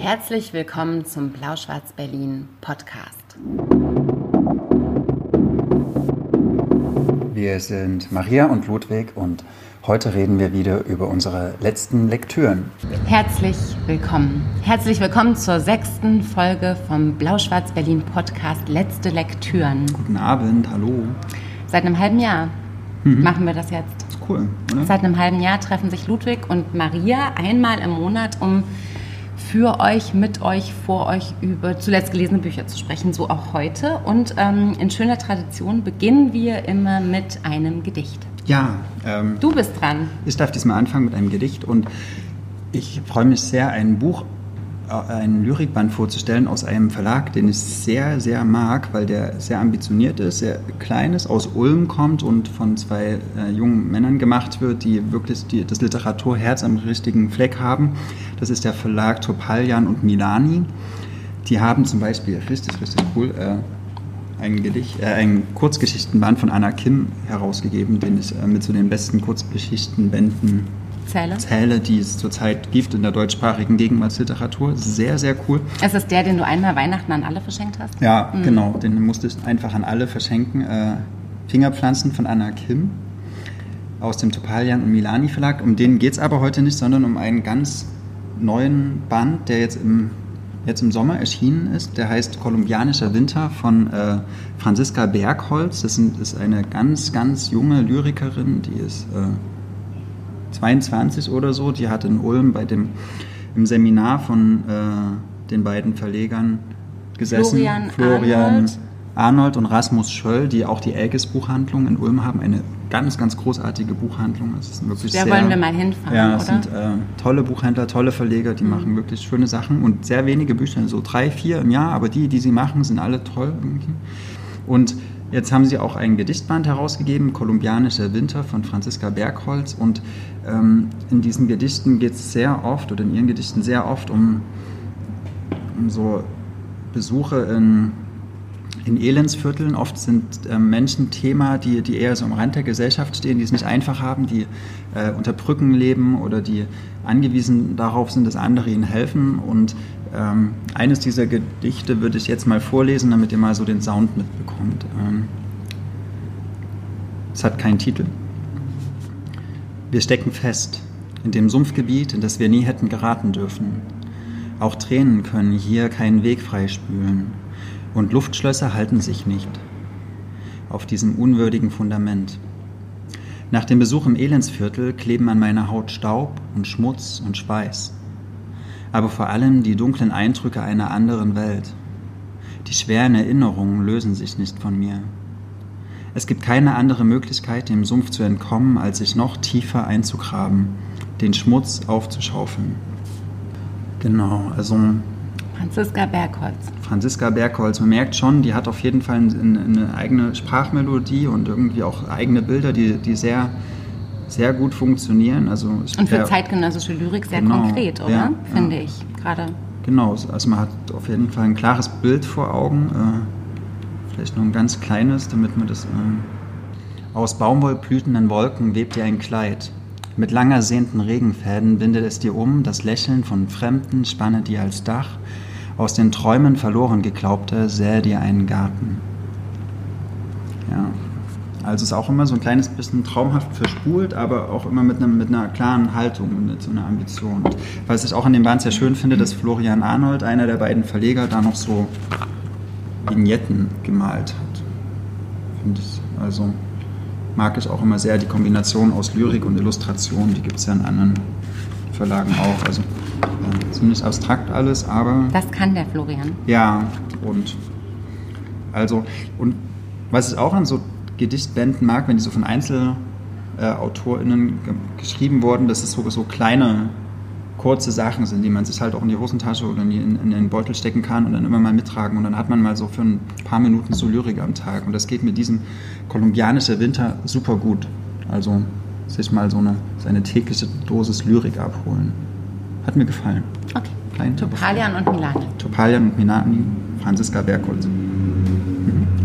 Herzlich willkommen zum Blau-Schwarz-Berlin Podcast. Wir sind Maria und Ludwig und heute reden wir wieder über unsere letzten Lektüren. Herzlich willkommen. Herzlich willkommen zur sechsten Folge vom Blau-Schwarz-Berlin Podcast Letzte Lektüren. Guten Abend, hallo. Seit einem halben Jahr mhm. machen wir das jetzt. Das ist cool, oder? Seit einem halben Jahr treffen sich Ludwig und Maria einmal im Monat, um für euch, mit euch, vor euch über zuletzt gelesene Bücher zu sprechen, so auch heute. Und ähm, in schöner Tradition beginnen wir immer mit einem Gedicht. Ja. Ähm, du bist dran. Ich darf diesmal anfangen mit einem Gedicht und ich freue mich sehr, ein Buch äh, einen Lyrikband vorzustellen aus einem Verlag, den ich sehr, sehr mag, weil der sehr ambitioniert ist, sehr klein ist, aus Ulm kommt und von zwei äh, jungen Männern gemacht wird, die wirklich die, das Literaturherz am richtigen Fleck haben. Das ist der Verlag Topalian und Milani. Die haben zum Beispiel, richtig, richtig cool, äh, ein, Gedicht, äh, ein Kurzgeschichtenband von Anna Kim herausgegeben, den ich äh, mit zu den besten Kurzgeschichtenbänden Zähle. Zähle, die es zurzeit gibt in der deutschsprachigen Gegenwartsliteratur. Sehr, sehr cool. Ist das der, den du einmal Weihnachten an alle verschenkt hast? Ja, mhm. genau. Den musste ich einfach an alle verschenken. Äh, Fingerpflanzen von Anna Kim aus dem Topalian und Milani Verlag. Um den geht es aber heute nicht, sondern um einen ganz neuen Band, der jetzt im, jetzt im Sommer erschienen ist. Der heißt Kolumbianischer Winter von äh, Franziska Bergholz. Das ist eine ganz, ganz junge Lyrikerin, die ist äh, 22 oder so. Die hat in Ulm bei dem, im Seminar von äh, den beiden Verlegern gesessen. Florian, Florian Arnold. Arnold. und Rasmus Schöll, die auch die Elgis Buchhandlung in Ulm haben. Eine ganz, ganz großartige Buchhandlung. Es ist wirklich da sehr, wollen wir mal hinfahren, Ja, es sind äh, tolle Buchhändler, tolle Verleger, die mhm. machen wirklich schöne Sachen und sehr wenige Bücher, so drei, vier im Jahr, aber die, die sie machen, sind alle toll irgendwie. Und Jetzt haben sie auch ein Gedichtband herausgegeben, Kolumbianischer Winter von Franziska Bergholz. Und ähm, in diesen Gedichten geht es sehr oft, oder in ihren Gedichten sehr oft, um, um so Besuche in, in Elendsvierteln. Oft sind äh, Menschen Thema, die, die eher so am Rand der Gesellschaft stehen, die es nicht einfach haben, die äh, unter Brücken leben oder die angewiesen darauf sind, dass andere ihnen helfen. Und ähm, eines dieser Gedichte würde ich jetzt mal vorlesen, damit ihr mal so den Sound mitbekommt. Ähm, es hat keinen Titel. Wir stecken fest in dem Sumpfgebiet, in das wir nie hätten geraten dürfen. Auch Tränen können hier keinen Weg freispülen und Luftschlösser halten sich nicht auf diesem unwürdigen Fundament. Nach dem Besuch im Elendsviertel kleben an meiner Haut Staub und Schmutz und Schweiß aber vor allem die dunklen Eindrücke einer anderen Welt. Die schweren Erinnerungen lösen sich nicht von mir. Es gibt keine andere Möglichkeit, dem Sumpf zu entkommen, als sich noch tiefer einzugraben, den Schmutz aufzuschaufeln. Genau, also. Franziska Bergholz. Franziska Bergholz, man merkt schon, die hat auf jeden Fall eine, eine eigene Sprachmelodie und irgendwie auch eigene Bilder, die, die sehr sehr gut funktionieren. Also und für zeitgenössische Lyrik sehr genau, konkret, oder? Ja, Finde ja. ich gerade. Genau, also man hat auf jeden Fall ein klares Bild vor Augen. Äh, vielleicht nur ein ganz kleines, damit man das. Äh, aus baumwollblütenden Wolken webt dir ein Kleid. Mit lang ersehnten Regenfäden bindet es dir um, das Lächeln von Fremden spanne dir als Dach. Aus den Träumen verloren geglaubter sähe dir einen Garten. Ja, also ist auch immer so ein kleines bisschen traumhaft verspult, aber auch immer mit, einem, mit einer klaren Haltung und mit so einer Ambition. was ich auch an dem Band sehr schön finde, dass Florian Arnold, einer der beiden Verleger, da noch so Vignetten gemalt hat. Finde ich. Also mag ich auch immer sehr die Kombination aus Lyrik und Illustration. Die gibt es ja in anderen Verlagen auch. Also ja, ziemlich abstrakt alles, aber. Das kann der Florian. Ja, und also, und was ich auch an so Gedichtbänden mag, wenn die so von EinzelautorInnen ge geschrieben wurden, dass es so, so kleine, kurze Sachen sind, die man sich halt auch in die Hosentasche oder in, die, in, in, den Beutel stecken kann und dann immer mal mittragen. Und dann hat man mal so für ein paar Minuten so Lyrik am Tag. Und das geht mit diesem kolumbianischen Winter super gut. Also sich mal so eine, seine tägliche Dosis Lyrik abholen. Hat mir gefallen. Okay. Klein, Topalian und Milani. Topalian und Milani, Franziska Bergholz.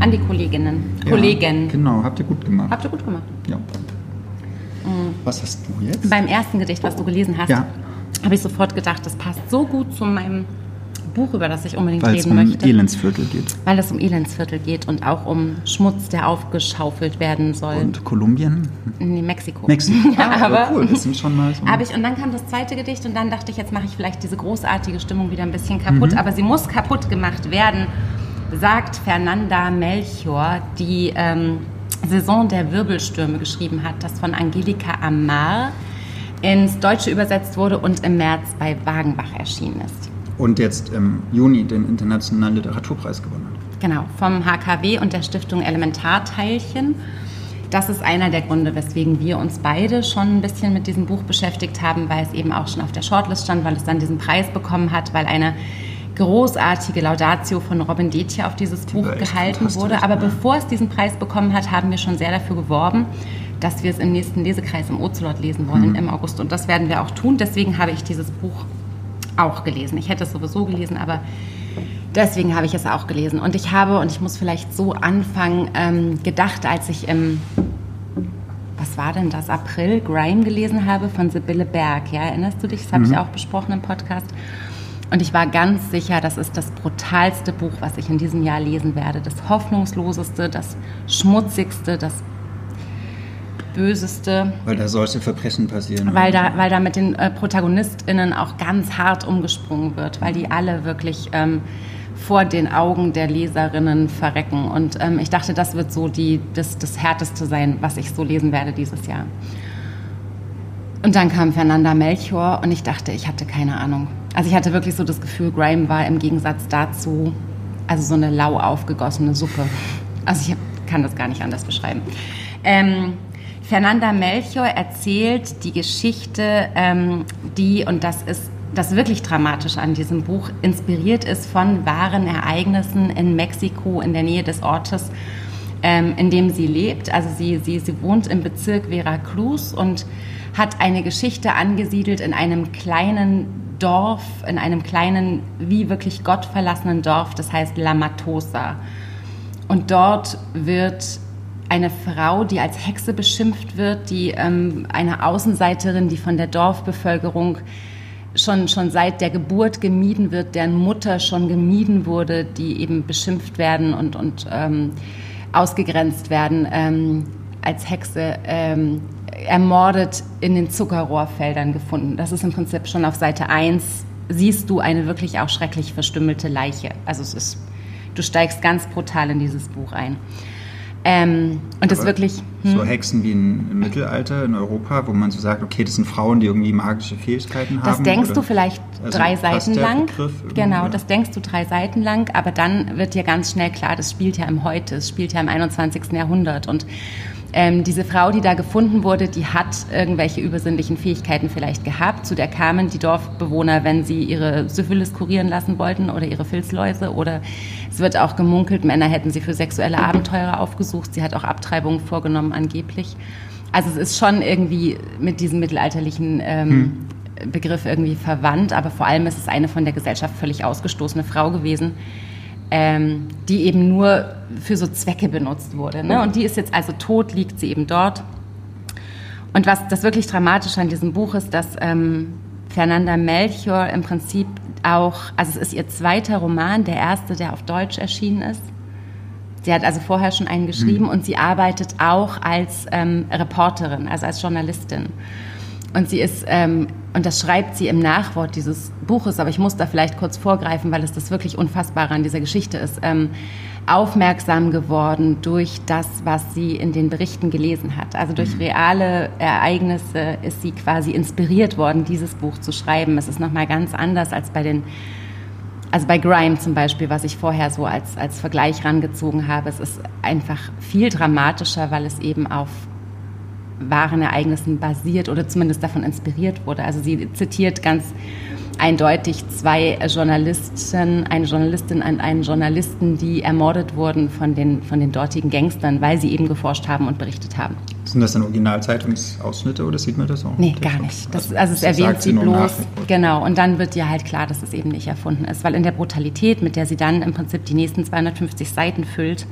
An die Kolleginnen. Ja, Kollegen. Genau, habt ihr gut gemacht. Habt ihr gut gemacht. Ja. Mhm. Was hast du jetzt? Beim ersten Gedicht, was du gelesen hast, ja. habe ich sofort gedacht, das passt so gut zu meinem Buch, über das ich unbedingt Weil reden es um möchte. Elendsviertel geht. Weil es um Elendsviertel geht und auch um Schmutz, der aufgeschaufelt werden soll. Und Kolumbien? Nee, Mexiko. Mexiko. Ah, aber cool, das sind schon mal so. habe ich und dann kam das zweite Gedicht und dann dachte ich, jetzt mache ich vielleicht diese großartige Stimmung wieder ein bisschen kaputt, aber sie muss kaputt gemacht werden, sagt Fernanda Melchior, die ähm, Saison der Wirbelstürme geschrieben hat, das von Angelika Amar ins Deutsche übersetzt wurde und im März bei Wagenbach erschienen ist. Und jetzt im Juni den Internationalen Literaturpreis gewonnen hat. Genau, vom HKW und der Stiftung Elementarteilchen. Das ist einer der Gründe, weswegen wir uns beide schon ein bisschen mit diesem Buch beschäftigt haben, weil es eben auch schon auf der Shortlist stand, weil es dann diesen Preis bekommen hat, weil eine großartige Laudatio von Robin Detje auf dieses Buch gehalten wurde. Aber bevor es diesen Preis bekommen hat, haben wir schon sehr dafür geworben, dass wir es im nächsten Lesekreis im Ozelot lesen wollen Mhm. im August. Und das werden wir auch tun. Deswegen habe ich dieses Buch auch gelesen. Ich hätte es sowieso gelesen, aber deswegen habe ich es auch gelesen. Und ich habe, und ich muss vielleicht so anfangen, ähm, gedacht, als ich im, was war denn das, April Grime gelesen habe von Sibylle Berg. Ja, erinnerst du dich? Das habe ich auch besprochen im Podcast. Und ich war ganz sicher, das ist das brutalste Buch, was ich in diesem Jahr lesen werde. Das hoffnungsloseste, das schmutzigste, das böseste Weil da solche Verbrechen passieren. weil da, weil da mit den äh, ProtagonistInnen auch ganz hart umgesprungen wird, weil die alle wirklich ähm, vor den Augen der Leserinnen verrecken. Und ähm, ich dachte, das wird so die, das, das Härteste sein, was ich so lesen werde dieses Jahr. Und dann kam Fernanda Melchior und ich dachte, ich hatte keine Ahnung. Also ich hatte wirklich so das Gefühl, Graham war im Gegensatz dazu also so eine lau aufgegossene Suppe. Also ich kann das gar nicht anders beschreiben. Ähm, Fernanda Melchior erzählt die Geschichte, ähm, die, und das ist das wirklich Dramatische an diesem Buch, inspiriert ist von wahren Ereignissen in Mexiko in der Nähe des Ortes, ähm, in dem sie lebt. Also sie, sie, sie wohnt im Bezirk Veracruz und hat eine Geschichte angesiedelt in einem kleinen Dorf, in einem kleinen, wie wirklich gottverlassenen Dorf, das heißt La Matosa. Und dort wird eine Frau, die als Hexe beschimpft wird, die ähm, eine Außenseiterin, die von der Dorfbevölkerung schon, schon seit der Geburt gemieden wird, deren Mutter schon gemieden wurde, die eben beschimpft werden und, und ähm, ausgegrenzt werden, ähm, als Hexe ähm, ermordet in den Zuckerrohrfeldern gefunden. Das ist im Prinzip schon auf Seite 1, siehst du eine wirklich auch schrecklich verstümmelte Leiche. Also es ist, du steigst ganz brutal in dieses Buch ein. Ähm, und das wirklich... So Hexen wie im Mittelalter in Europa, wo man so sagt, okay, das sind Frauen, die irgendwie magische Fähigkeiten haben. Das denkst du vielleicht Also drei Seiten lang. Genau, das denkst du drei Seiten lang, aber dann wird dir ganz schnell klar, das spielt ja im Heute, es spielt ja im 21. Jahrhundert. Und ähm, diese Frau, die da gefunden wurde, die hat irgendwelche übersinnlichen Fähigkeiten vielleicht gehabt. Zu der kamen die Dorfbewohner, wenn sie ihre Syphilis kurieren lassen wollten oder ihre Filzläuse. Oder es wird auch gemunkelt, Männer hätten sie für sexuelle Abenteuer aufgesucht. Sie hat auch Abtreibungen vorgenommen angeblich. Also es ist schon irgendwie mit diesem mittelalterlichen ähm, Begriff irgendwie verwandt, aber vor allem ist es eine von der Gesellschaft völlig ausgestoßene Frau gewesen, ähm, die eben nur für so Zwecke benutzt wurde. Ne? Und die ist jetzt also tot, liegt sie eben dort. Und was das wirklich Dramatische an diesem Buch ist, dass ähm, Fernanda Melchior im Prinzip auch, also es ist ihr zweiter Roman, der erste, der auf Deutsch erschienen ist. Sie hat also vorher schon einen geschrieben und sie arbeitet auch als ähm, Reporterin, also als Journalistin. Und sie ist, ähm, und das schreibt sie im Nachwort dieses Buches, aber ich muss da vielleicht kurz vorgreifen, weil es das wirklich Unfassbare an dieser Geschichte ist, ähm, aufmerksam geworden durch das, was sie in den Berichten gelesen hat. Also durch reale Ereignisse ist sie quasi inspiriert worden, dieses Buch zu schreiben. Es ist nochmal ganz anders als bei den also bei Grime zum Beispiel, was ich vorher so als, als Vergleich rangezogen habe, es ist einfach viel dramatischer, weil es eben auf wahren Ereignissen basiert oder zumindest davon inspiriert wurde. Also sie zitiert ganz eindeutig zwei Journalisten, eine Journalistin und einen Journalisten, die ermordet wurden von den, von den dortigen Gangstern, weil sie eben geforscht haben und berichtet haben. Sind das dann Originalzeitungsausschnitte oder sieht man das auch? Nee, gar nicht. Das, also es das erwähnt sie bloß. Genau. Und dann wird dir halt klar, dass es eben nicht erfunden ist. Weil in der Brutalität, mit der sie dann im Prinzip die nächsten 250 Seiten füllt,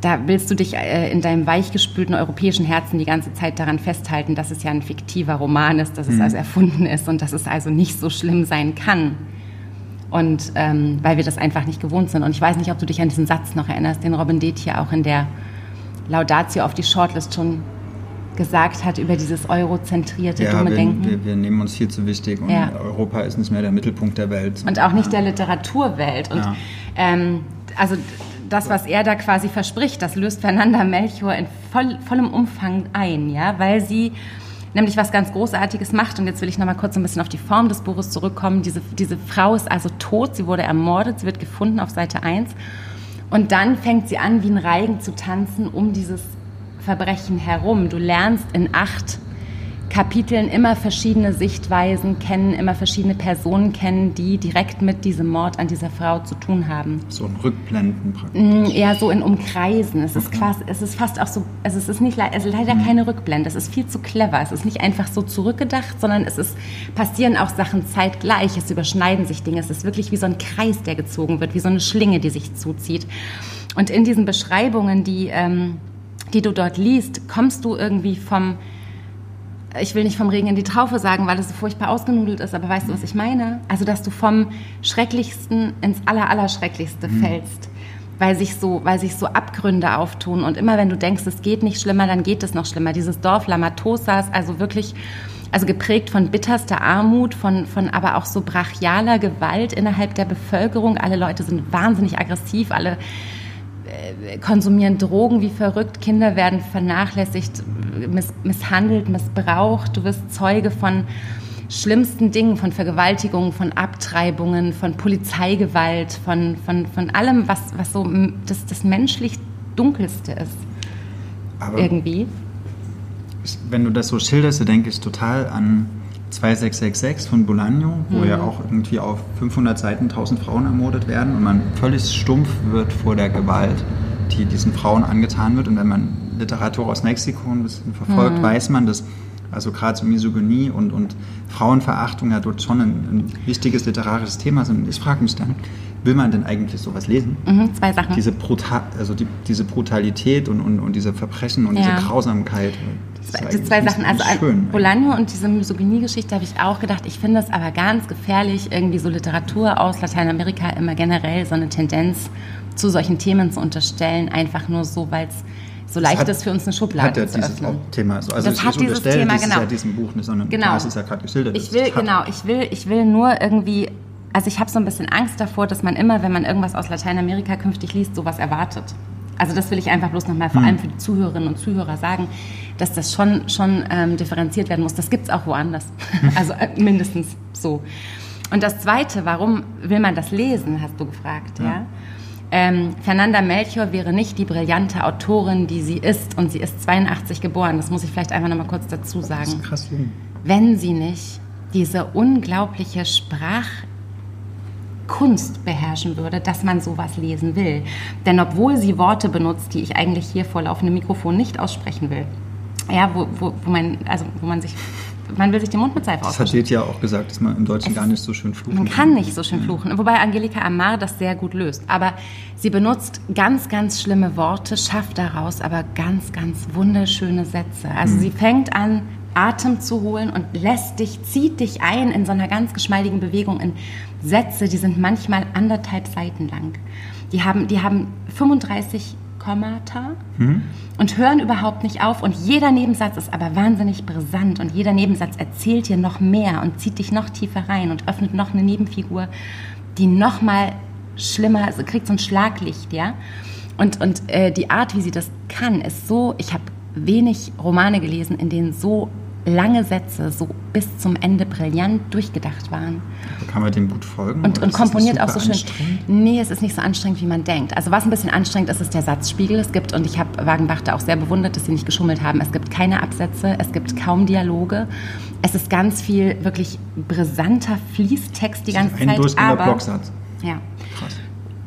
da willst du dich äh, in deinem weichgespülten europäischen Herzen die ganze Zeit daran festhalten, dass es ja ein fiktiver Roman ist, dass es Mhm. also erfunden ist und dass es also nicht so schlimm sein kann. Und ähm, weil wir das einfach nicht gewohnt sind. Und ich weiß nicht, ob du dich an diesen Satz noch erinnerst, den Robin Deth hier auch in der Laudatio auf die Shortlist schon gesagt hat über dieses eurozentrierte ja, dumme wir, Denken. Wir, wir nehmen uns viel zu wichtig und Ja. Europa ist nicht mehr der Mittelpunkt der Welt. und auch nicht der Literaturwelt. Und Ja. ähm, also das, was er da quasi verspricht, das löst Fernanda Melchior in voll, vollem Umfang ein, ja, weil sie nämlich was ganz Großartiges macht. Und jetzt will ich noch mal kurz ein bisschen auf die Form des Buches zurückkommen. Diese, diese Frau ist also tot, sie wurde ermordet, sie wird gefunden auf Seite 1. Und dann fängt sie an, wie ein Reigen zu tanzen um dieses Verbrechen herum. Du lernst in acht Kapiteln immer verschiedene Sichtweisen kennen, immer verschiedene Personen kennen, die direkt mit diesem Mord an dieser Frau zu tun haben. So ein Rückblenden praktisch. Mm, Eher so in Umkreisen. Es ist, quasi, es ist fast auch so, also es ist nicht also leider keine Rückblende. Es ist viel zu clever. Es ist nicht einfach so zurückgedacht, sondern es ist, passieren auch Sachen zeitgleich. Es überschneiden sich Dinge. Es ist wirklich wie so ein Kreis, der gezogen wird, wie so eine Schlinge, die sich zuzieht. Und in diesen Beschreibungen, die, ähm, die du dort liest, kommst du irgendwie vom, ich will nicht vom Regen in die Traufe sagen, weil es so furchtbar ausgenudelt ist, aber weißt du, was ich meine? Also, dass du vom Schrecklichsten ins Allerallerschrecklichste fällst, weil sich, so, weil sich so Abgründe auftun. Und immer wenn du denkst, es geht nicht schlimmer, dann geht es noch schlimmer. Dieses Dorf Lamatosas, also wirklich, also geprägt von bitterster Armut, von, von aber auch so brachialer Gewalt innerhalb der Bevölkerung. Alle Leute sind wahnsinnig aggressiv, alle konsumieren Drogen wie verrückt, Kinder werden vernachlässigt, miss misshandelt, missbraucht, du wirst Zeuge von schlimmsten Dingen, von Vergewaltigungen, von Abtreibungen, von Polizeigewalt, von, von, von allem, was, was so das, das menschlich Dunkelste ist, Aber irgendwie. wenn du das so schilderst, denke ich total an 2666 von Bolaño, wo Mhm. ja auch irgendwie auf 500 Seiten 1000 Frauen ermordet werden und man völlig stumpf wird vor der Gewalt, die diesen Frauen angetan wird. Und wenn man Literatur aus Mexiko ein bisschen verfolgt, Mhm. weiß man, dass also gerade so Misogynie und, und Frauenverachtung ja dort schon ein, ein wichtiges literarisches Thema sind. Ich frage mich dann, will man denn eigentlich sowas lesen? Mhm, zwei Sachen. Diese, Bruta also die, diese Brutalität und, und, und diese Verbrechen und Ja. diese Grausamkeit. Das ist Zwei, Sachen. Also nicht schön. Bolaño und diese Misogynie-Geschichte habe ich auch gedacht. Ich finde es aber ganz gefährlich, irgendwie so Literatur aus Lateinamerika immer generell so eine Tendenz zu solchen Themen zu unterstellen, einfach nur so, weil es so leicht hat- ist für uns eine Schublade hat ja zu dieses öffnen. Thema. Also Das ich, hat dieses Thema, genau. ja diesem Buch nicht, sondern Genau. klar, es ist ja gerade geschildert. Ich will, ist genau, ich will, ich will nur irgendwie, also ich habe so ein bisschen Angst davor, dass man immer, wenn man irgendwas aus Lateinamerika künftig liest, sowas erwartet. Also das will ich einfach bloß nochmal vor allem für die Zuhörerinnen und Zuhörer sagen, dass das schon, schon ähm, differenziert werden muss. Das gibt es auch woanders. also äh, mindestens so. Und das Zweite, warum will man das lesen, hast du gefragt, ja? Ähm, Fernanda Melchior wäre nicht die brillante Autorin, die sie ist. Und sie ist 82 geboren. Das muss ich vielleicht einfach nochmal kurz dazu sagen Das ist krass wenn sie nicht diese unglaubliche Sprachkunst beherrschen würde, dass man sowas lesen will. Denn obwohl sie Worte benutzt, die ich eigentlich hier vor laufendem Mikrofon nicht aussprechen will, ja, wo, wo, wo man, also wo man sich, man will sich den Mund mit Seife Das hat auswaschen. Deth ja auch gesagt, dass man im Deutschen gar nicht so schön fluchen Man kann nicht so schön fluchen, wobei Angelika Amar das sehr gut löst. Aber sie benutzt ganz, ganz schlimme Worte, schafft daraus aber ganz, ganz wunderschöne Sätze. Also sie fängt an, Atem zu holen und lässt dich, zieht dich ein in so einer ganz geschmeidigen Bewegung in Sätze, die sind manchmal anderthalb Seiten lang. Die haben, die haben 35 Kommata und hören überhaupt nicht auf. Und jeder Nebensatz ist aber wahnsinnig brisant und jeder Nebensatz erzählt dir noch mehr und zieht dich noch tiefer rein und öffnet noch eine Nebenfigur, die noch mal schlimmer, also kriegt so ein Schlaglicht, ja. Und, und äh, die Art, wie sie das kann, ist so, ich habe wenig Romane gelesen, in denen so lange Sätze so bis zum Ende brillant durchgedacht waren. Kann man dem gut folgen? Und, und komponiert auch so schön. Nee, es ist nicht so anstrengend, wie man denkt. Also was ein bisschen anstrengend ist, ist der Satzspiegel. Es gibt, und ich habe Wagenbach da auch sehr bewundert, dass sie nicht geschummelt haben, es gibt keine Absätze, es gibt kaum Dialoge. Es ist ganz viel wirklich brisanter Fließtext die ganze Ein Zeit. durchgehender aber, Blocksatz. Ja.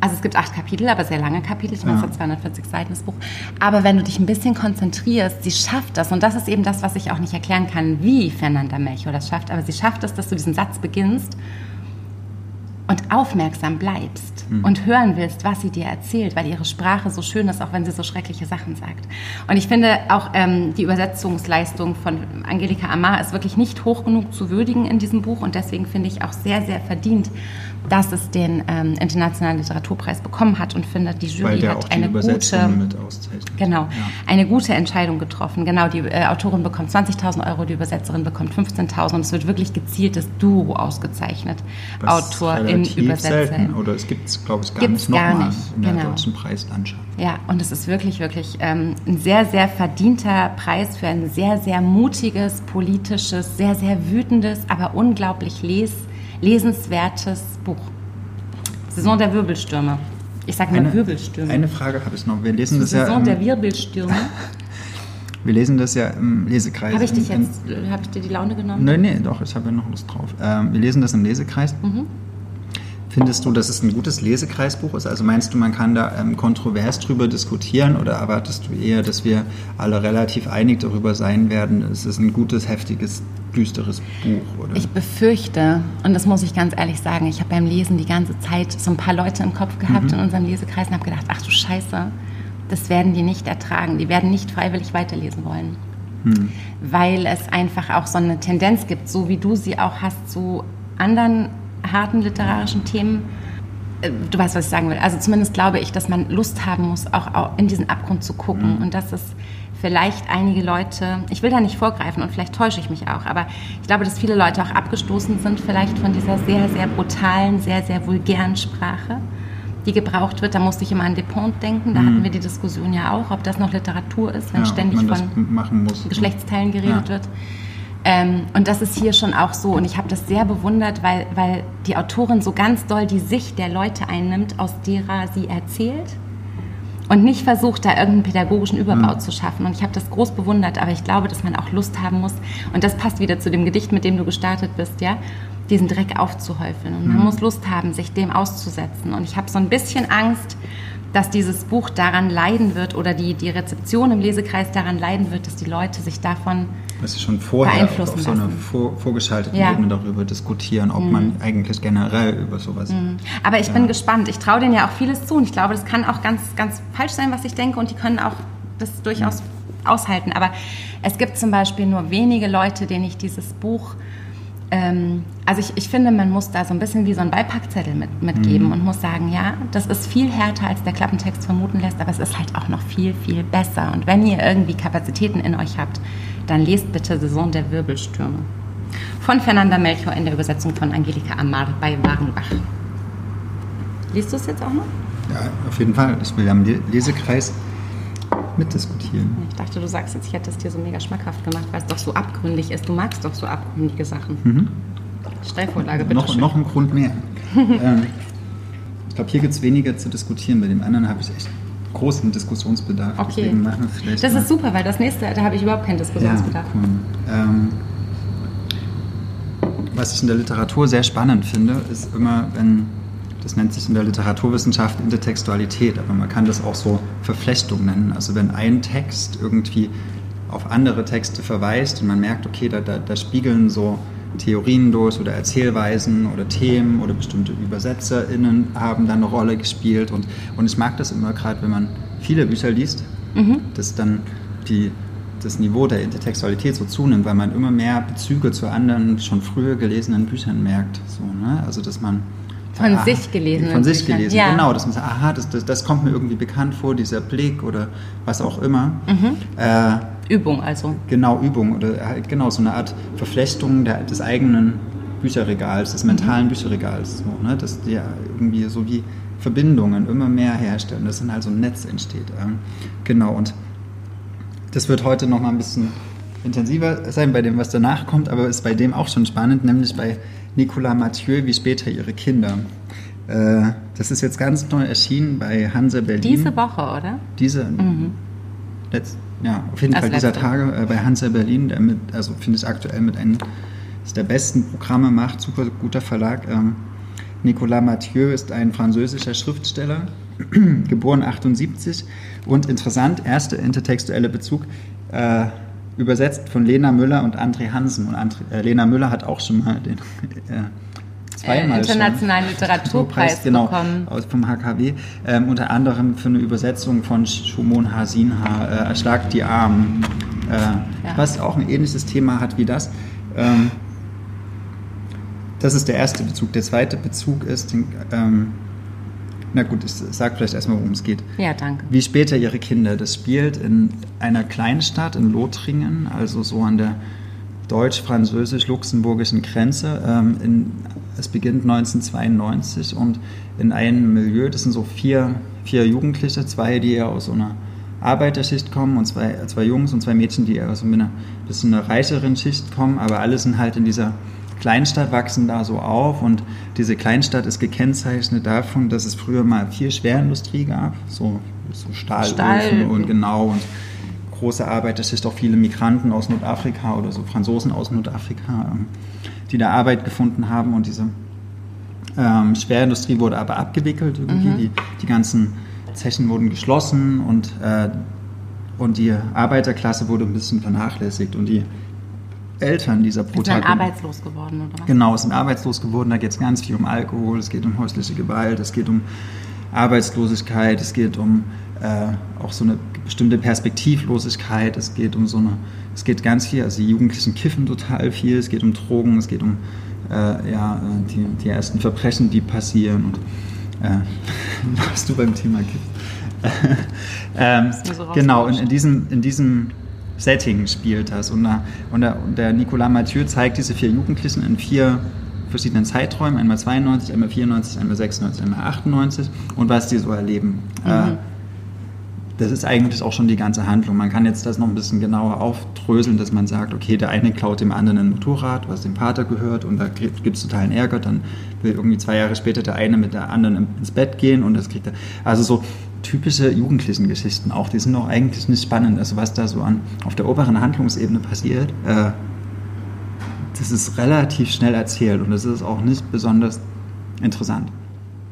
Also es gibt acht Kapitel, aber sehr lange Kapitel. Ich meine, es hat 240 Seiten das Buch. Aber wenn du dich ein bisschen konzentrierst, sie schafft das. Und das ist eben das, was ich auch nicht erklären kann, wie Fernanda Melchior das schafft. Aber sie schafft es, dass du diesen Satz beginnst und aufmerksam bleibst mhm. und hören willst, was sie dir erzählt, weil ihre Sprache so schön ist, auch wenn sie so schreckliche Sachen sagt. Und ich finde auch ähm, die Übersetzungsleistung von Angelika Amar ist wirklich nicht hoch genug zu würdigen in diesem Buch und deswegen finde ich auch sehr, sehr verdient, dass es den ähm, Internationalen Literaturpreis bekommen hat und finde, die Jury hat eine gute, genau, ja. eine gute Entscheidung getroffen. Genau, die äh, Autorin bekommt 20.000 Euro, die Übersetzerin bekommt 15.000 und es wird wirklich gezieltes Duo ausgezeichnet. Was Autor in Übersetzer. Oder es gibt es, glaube ich, gar Gibt's nicht nicht. in der genau. deutschen Preislandschaft. Ja, und es ist wirklich, wirklich ähm, ein sehr, sehr verdienter Preis für ein sehr, sehr mutiges, politisches, sehr, sehr wütendes, aber unglaublich les lesenswertes Buch. Saison der Wirbelstürme. Ich sage mal Wirbelstürme. Eine Frage habe ich noch. Wir lesen das Saison ja. Saison der Wirbelstürme. Wir lesen das ja im Lesekreis. Habe ich dich jetzt, habe ich dir die Laune genommen? Nein, nee, doch, ich habe ja noch Lust drauf. Ähm, wir lesen das im Lesekreis. Mhm. Findest du, dass es ein gutes Lesekreisbuch ist? Also meinst du, man kann da ähm, kontrovers drüber diskutieren oder erwartest du eher, dass wir alle relativ einig darüber sein werden, es ist ein gutes, heftiges, düsteres Buch? Oder? Ich befürchte, und das muss ich ganz ehrlich sagen, ich habe beim Lesen die ganze Zeit so ein paar Leute im Kopf gehabt mhm. in unserem Lesekreis und habe gedacht, ach du Scheiße, das werden die nicht ertragen. Die werden nicht freiwillig weiterlesen wollen. Mhm. Weil es einfach auch so eine Tendenz gibt, so wie du sie auch hast zu anderen harten literarischen Themen. Äh, du weißt, was ich sagen will. Also zumindest glaube ich, dass man Lust haben muss, auch in diesen Abgrund zu gucken mhm. und dass es vielleicht einige Leute, ich will da nicht vorgreifen und vielleicht täusche ich mich auch, aber ich glaube, dass viele Leute auch abgestoßen sind vielleicht von dieser sehr, sehr brutalen, sehr, sehr vulgären Sprache, die gebraucht wird. Da musste ich immer an Depont denken, da mhm. hatten wir die Diskussion ja auch, ob das noch Literatur ist, wenn ja, ständig von Geschlechtsteilen geredet ja. wird. Ähm, und das ist hier schon auch so. Und ich habe das sehr bewundert, weil, weil die Autorin so ganz doll die Sicht der Leute einnimmt, aus derer sie erzählt. Und nicht versucht, da irgendeinen pädagogischen Überbau mhm. zu schaffen. Und ich habe das groß bewundert, aber ich glaube, dass man auch Lust haben muss. Und das passt wieder zu dem Gedicht, mit dem du gestartet bist, ja, diesen Dreck aufzuhäufeln. Und man mhm. muss Lust haben, sich dem auszusetzen. Und ich habe so ein bisschen Angst, dass dieses Buch daran leiden wird oder die, die Rezeption im Lesekreis daran leiden wird, dass die Leute sich davon dass sie schon vorher auf so einer vor, vorgeschalteten ja. Ebene darüber diskutieren, ob mhm. man eigentlich generell über sowas. Mhm. Aber ich ja. bin gespannt. Ich traue denen ja auch vieles zu und ich glaube, das kann auch ganz, ganz falsch sein, was ich denke und die können auch das durchaus mhm. aushalten. Aber es gibt zum Beispiel nur wenige Leute, denen ich dieses Buch ähm, also ich, ich, finde, man muss da so ein bisschen wie so ein Beipackzettel mit, mitgeben mhm. und muss sagen, ja, das ist viel härter, als der Klappentext vermuten lässt, aber es ist halt auch noch viel, viel besser. Und wenn ihr irgendwie Kapazitäten in euch habt, dann lest bitte Saison der Wirbelstürme. Von Fernanda Melchior in der Übersetzung von Angelika Amar bei Wagenbach. Liest du es jetzt auch noch? Ja, auf jeden Fall. Ich will am Lesekreis mitdiskutieren. Ich dachte, du sagst jetzt, ich hätte es dir so mega schmackhaft gemacht, weil es doch so abgründig ist. Du magst doch so abgründige Sachen. Mhm. Steilvorlage, bitte. Noch, schön. noch ein Grund mehr. ähm, ich glaube, hier gibt es weniger zu diskutieren. Bei dem anderen habe ich echt großen Diskussionsbedarf. Okay. das ist super, weil das nächste, da habe ich überhaupt keinen Diskussionsbedarf. Ja, cool. ähm, was ich in der Literatur sehr spannend finde, ist immer, wenn das nennt sich in der Literaturwissenschaft Intertextualität, aber man kann das auch so Verflechtung nennen. Also wenn ein Text irgendwie auf andere Texte verweist und man merkt, okay, da, da, da spiegeln so Theorien durch oder Erzählweisen oder Themen oder bestimmte ÜbersetzerInnen haben dann eine Rolle gespielt. Und, und ich mag das immer gerade, wenn man viele Bücher liest, mhm. dass dann die, das Niveau der Intertextualität so zunimmt, weil man immer mehr Bezüge zu anderen schon früher gelesenen Büchern merkt. So, ne? Also dass man von aha, sich gelesen. Von sich gelesen, ja. genau. Dass man sagt, aha, das, das, das, kommt mir irgendwie bekannt vor, dieser Blick oder was auch immer. Mhm. Äh, Übung also. Genau, Übung. Oder halt genau so eine Art Verflechtung der, des eigenen Bücherregals, des mentalen mhm. Bücherregals. So, ne? Dass die irgendwie so wie Verbindungen immer mehr herstellen, dass dann halt so ein Netz entsteht. Ähm, genau, und das wird heute nochmal ein bisschen intensiver sein bei dem, was danach kommt, aber ist bei dem auch schon spannend, nämlich bei Nicolas Mathieu wie später ihre Kinder. Äh, das ist jetzt ganz neu erschienen bei Hanse Berlin. Diese Woche, oder? Diese, mhm. letzt, ja, auf jeden Als Fall dieser letzte. Tage äh, bei Hanse Berlin, der mit, also finde ich aktuell mit einem der besten Programme macht, super guter Verlag. Ähm, Nicolas Mathieu ist ein französischer Schriftsteller, geboren 78 und interessant, erster intertextueller Bezug, äh, übersetzt von Lena Müller und André Hansen. Und André, äh, Lena Müller hat auch schon mal den, äh, zweimal internationalen Literaturpreis genau, bekommen. Aus, vom HKW. Ähm, unter anderem für eine Übersetzung von Shumon Hasinha, äh, Erschlagt die Armen, äh, ja. was auch ein ähnliches Thema hat wie das. Ähm, das ist der erste Bezug. Der zweite Bezug ist, ähm, na gut, ich sage vielleicht erstmal, worum es geht. Ja, danke. Wie später ihre Kinder. Das spielt in einer Kleinstadt in Lothringen, also so an der deutsch-französisch-luxemburgischen Grenze. Ähm, in, es beginnt 1992 und in einem Milieu, das sind so vier, vier Jugendliche, zwei, die eher aus so einer Arbeiterschicht kommen und zwei, zwei Jungs und zwei Mädchen, die eher aus einer bisschen einer reicheren Schicht kommen, aber alle sind halt in dieser Kleinstadt wachsen da so auf und diese Kleinstadt ist gekennzeichnet davon, dass es früher mal viel Schwerindustrie gab, so, so Stahlöfen Stahl. und genau und große Arbeiterschicht, auch viele Migranten aus Nordafrika oder so Franzosen aus Nordafrika, ähm, die da Arbeit gefunden haben und diese ähm, Schwerindustrie wurde aber abgewickelt irgendwie, mhm. die, die ganzen Zechen wurden geschlossen und, äh, und die Arbeiterklasse wurde ein bisschen vernachlässigt und die Eltern dieser Protagonisten. Sind arbeitslos geworden, oder was? Genau, sind arbeitslos geworden. Da geht es ganz viel um Alkohol, es geht um häusliche Gewalt, es geht um Arbeitslosigkeit, es geht um äh, auch so eine bestimmte Perspektivlosigkeit, es geht um so eine, es geht ganz viel, also die Jugendlichen kiffen total viel, es geht um Drogen, es geht um äh, ja, die, die, ersten Verbrechen, die passieren. Und äh, warst du beim Thema Kiffen? ähm, so genau, in, in, diesem, in diesem Setting spielt das. Und, und, der, und der Nicolas Mathieu zeigt diese vier Jugendlichen in vier verschiedenen Zeiträumen, einmal 92, einmal 94, einmal 96, einmal 98 und was die so erleben. Mhm. Äh, das ist eigentlich auch schon die ganze Handlung. Man kann jetzt das noch ein bisschen genauer aufdröseln, dass man sagt, okay, der eine klaut dem anderen ein Motorrad, was dem Vater gehört und da gibt es totalen Ärger. Dann will irgendwie zwei Jahre später der eine mit der anderen ins Bett gehen und das kriegt er. Also so typische jugendlichen Geschichten auch, die sind auch eigentlich nicht spannend. Also was da so an, auf der oberen Handlungsebene passiert, äh, das ist relativ schnell erzählt und das ist auch nicht besonders interessant.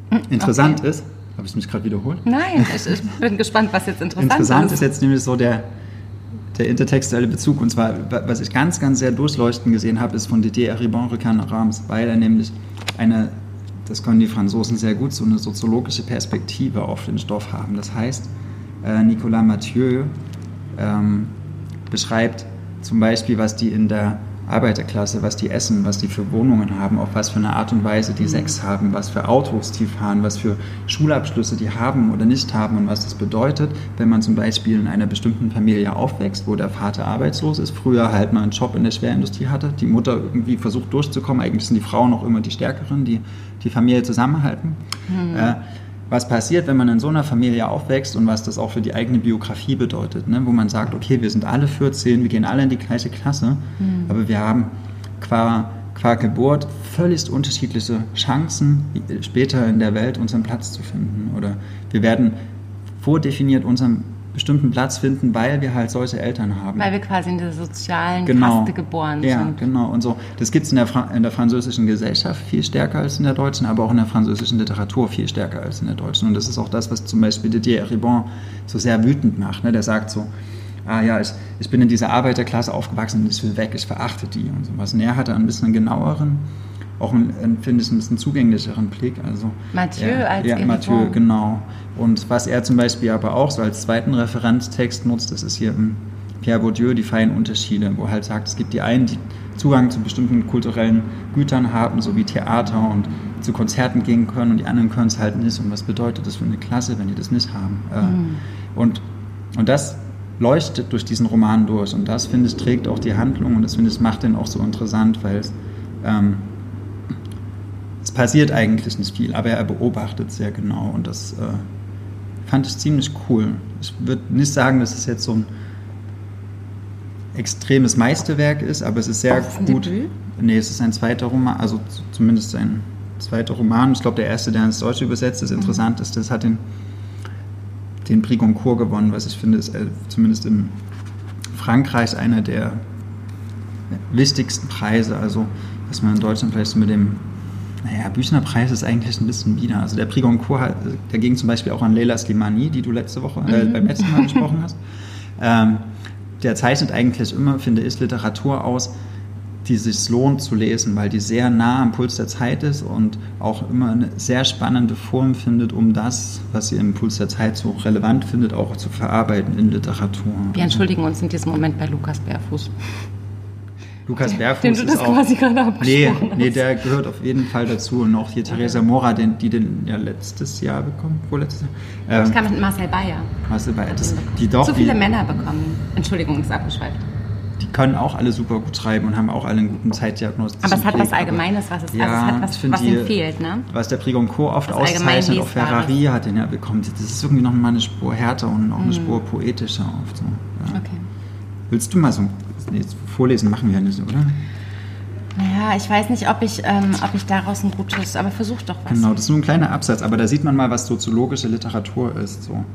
Hm, interessant okay. ist, habe ich mich gerade wiederholt? Nein, ich, ich, bin gespannt, was jetzt interessant, ist. Interessant ist jetzt nämlich so der, der intertextuelle Bezug. Und zwar, was ich ganz, ganz sehr durchleuchtend gesehen habe, ist von Didier Ribon Recane Rams, weil er nämlich eine das können die Franzosen sehr gut, so eine soziologische Perspektive auf den Stoff haben. Das heißt, äh, Nicolas Mathieu ähm, beschreibt zum Beispiel, was die in der Arbeiterklasse, was die essen, was die für Wohnungen haben, auf was für eine Art und Weise die mhm. Sex haben, was für Autos die fahren, was für Schulabschlüsse die haben oder nicht haben und was das bedeutet, wenn man zum Beispiel in einer bestimmten Familie aufwächst, wo der Vater arbeitslos ist, früher halt mal einen Job in der Schwerindustrie hatte, die Mutter irgendwie versucht durchzukommen, eigentlich sind die Frauen auch immer die Stärkeren, die die Familie zusammenhalten. Mhm. Äh, was passiert, wenn man in so einer Familie aufwächst und was das auch für die eigene Biografie bedeutet, ne? wo man sagt, okay, wir sind alle 14, wir gehen alle in die gleiche Klasse, mhm. aber wir haben qua, qua Geburt völlig unterschiedliche Chancen, später in der Welt unseren Platz zu finden. Oder wir werden vordefiniert unseren bestimmten Platz finden, weil wir halt solche Eltern haben. Weil wir quasi in der sozialen genau. Kaste geboren ja, sind. Ja, genau. Und so, das gibt es in der, in der französischen Gesellschaft viel stärker als in der deutschen, aber auch in der französischen Literatur viel stärker als in der deutschen. Und das ist auch das, was zum Beispiel Didier Ribon so sehr wütend macht. Ne? Der sagt so, ah ja, ich, ich bin in dieser Arbeiterklasse aufgewachsen und ich will weg, ich verachte die und sowas. Und er hatte ein bisschen genaueren auch einen, finde ich, ein bisschen zugänglicheren Blick. Also, Mathieu er, als Ja, Mathieu, genau. Und was er zum Beispiel aber auch so als zweiten Referenztext nutzt, das ist hier im Pierre Bourdieu die feinen Unterschiede, wo er halt sagt, es gibt die einen, die Zugang zu bestimmten kulturellen Gütern haben, so wie Theater und zu Konzerten gehen können und die anderen können es halt nicht. Und was bedeutet das für eine Klasse, wenn die das nicht haben? Äh, mhm. Und, und das leuchtet durch diesen Roman durch. Und das, finde ich, trägt auch die Handlung und das, finde ich, macht den auch so interessant, weil es ähm, es passiert eigentlich nicht viel, aber er beobachtet sehr genau und das äh, fand ich ziemlich cool. Ich würde nicht sagen, dass es jetzt so ein extremes Meisterwerk ist, aber es ist sehr ist gut. Debüt? Nee, es ist ein zweiter Roman, also zumindest ein zweiter Roman. Ich glaube, der erste, der ins Deutsche übersetzt ist, mhm. interessant ist, das hat den, den Prix Goncourt gewonnen, was ich finde, ist äh, zumindest in Frankreich einer der wichtigsten Preise. Also, was man in Deutschland vielleicht mit dem naja, Büchnerpreis ist eigentlich ein bisschen wieder. Also der Prix Goncourt, der ging zum Beispiel auch an Leila Slimani, die du letzte Woche, äh, mhm. beim letzten Mal gesprochen hast. Ähm, der zeichnet eigentlich immer, finde ich, Literatur aus, die sich lohnt zu lesen, weil die sehr nah am Puls der Zeit ist und auch immer eine sehr spannende Form findet, um das, was sie im Puls der Zeit so relevant findet, auch zu verarbeiten in Literatur. Wir entschuldigen uns in diesem Moment bei Lukas Bärfuß. Lukas Bärfuß Den du das ist auch, quasi gerade nee, abgesprochen nee, der gehört auf jeden Fall dazu. Und auch hier Theresa Mora, den, die den ja letztes Jahr bekommen, vorletztes Jahr. Ich Ähm, kann mit Marcel Bayer was dabei, das, die doch, zu viele die, Männer bekommen. Entschuldigung, ist abgeschweift. die können auch alle super gut schreiben und haben auch alle einen guten Zeitdiagnostischen Aber es hat was Blick, aber- Allgemeines, was es, Ja, also es hat was, ich was die- ihm fehlt, ne? Was der Prigoncourt oft Was auszeichnet, auch. Ferrari hat den ja bekommen. Das ist irgendwie noch mal eine Spur härter und auch eine Spur poetischer oft so. Ja. Mhm. Okay. Willst du mal so nee, vorlesen? Machen wir ja nicht, oder? Naja, ich weiß nicht, ob ich, ähm, ob ich daraus ein gutes, aber versuch doch was. Genau, das ist nur ein kleiner Absatz, aber da sieht man mal, was soziologische Literatur ist. So.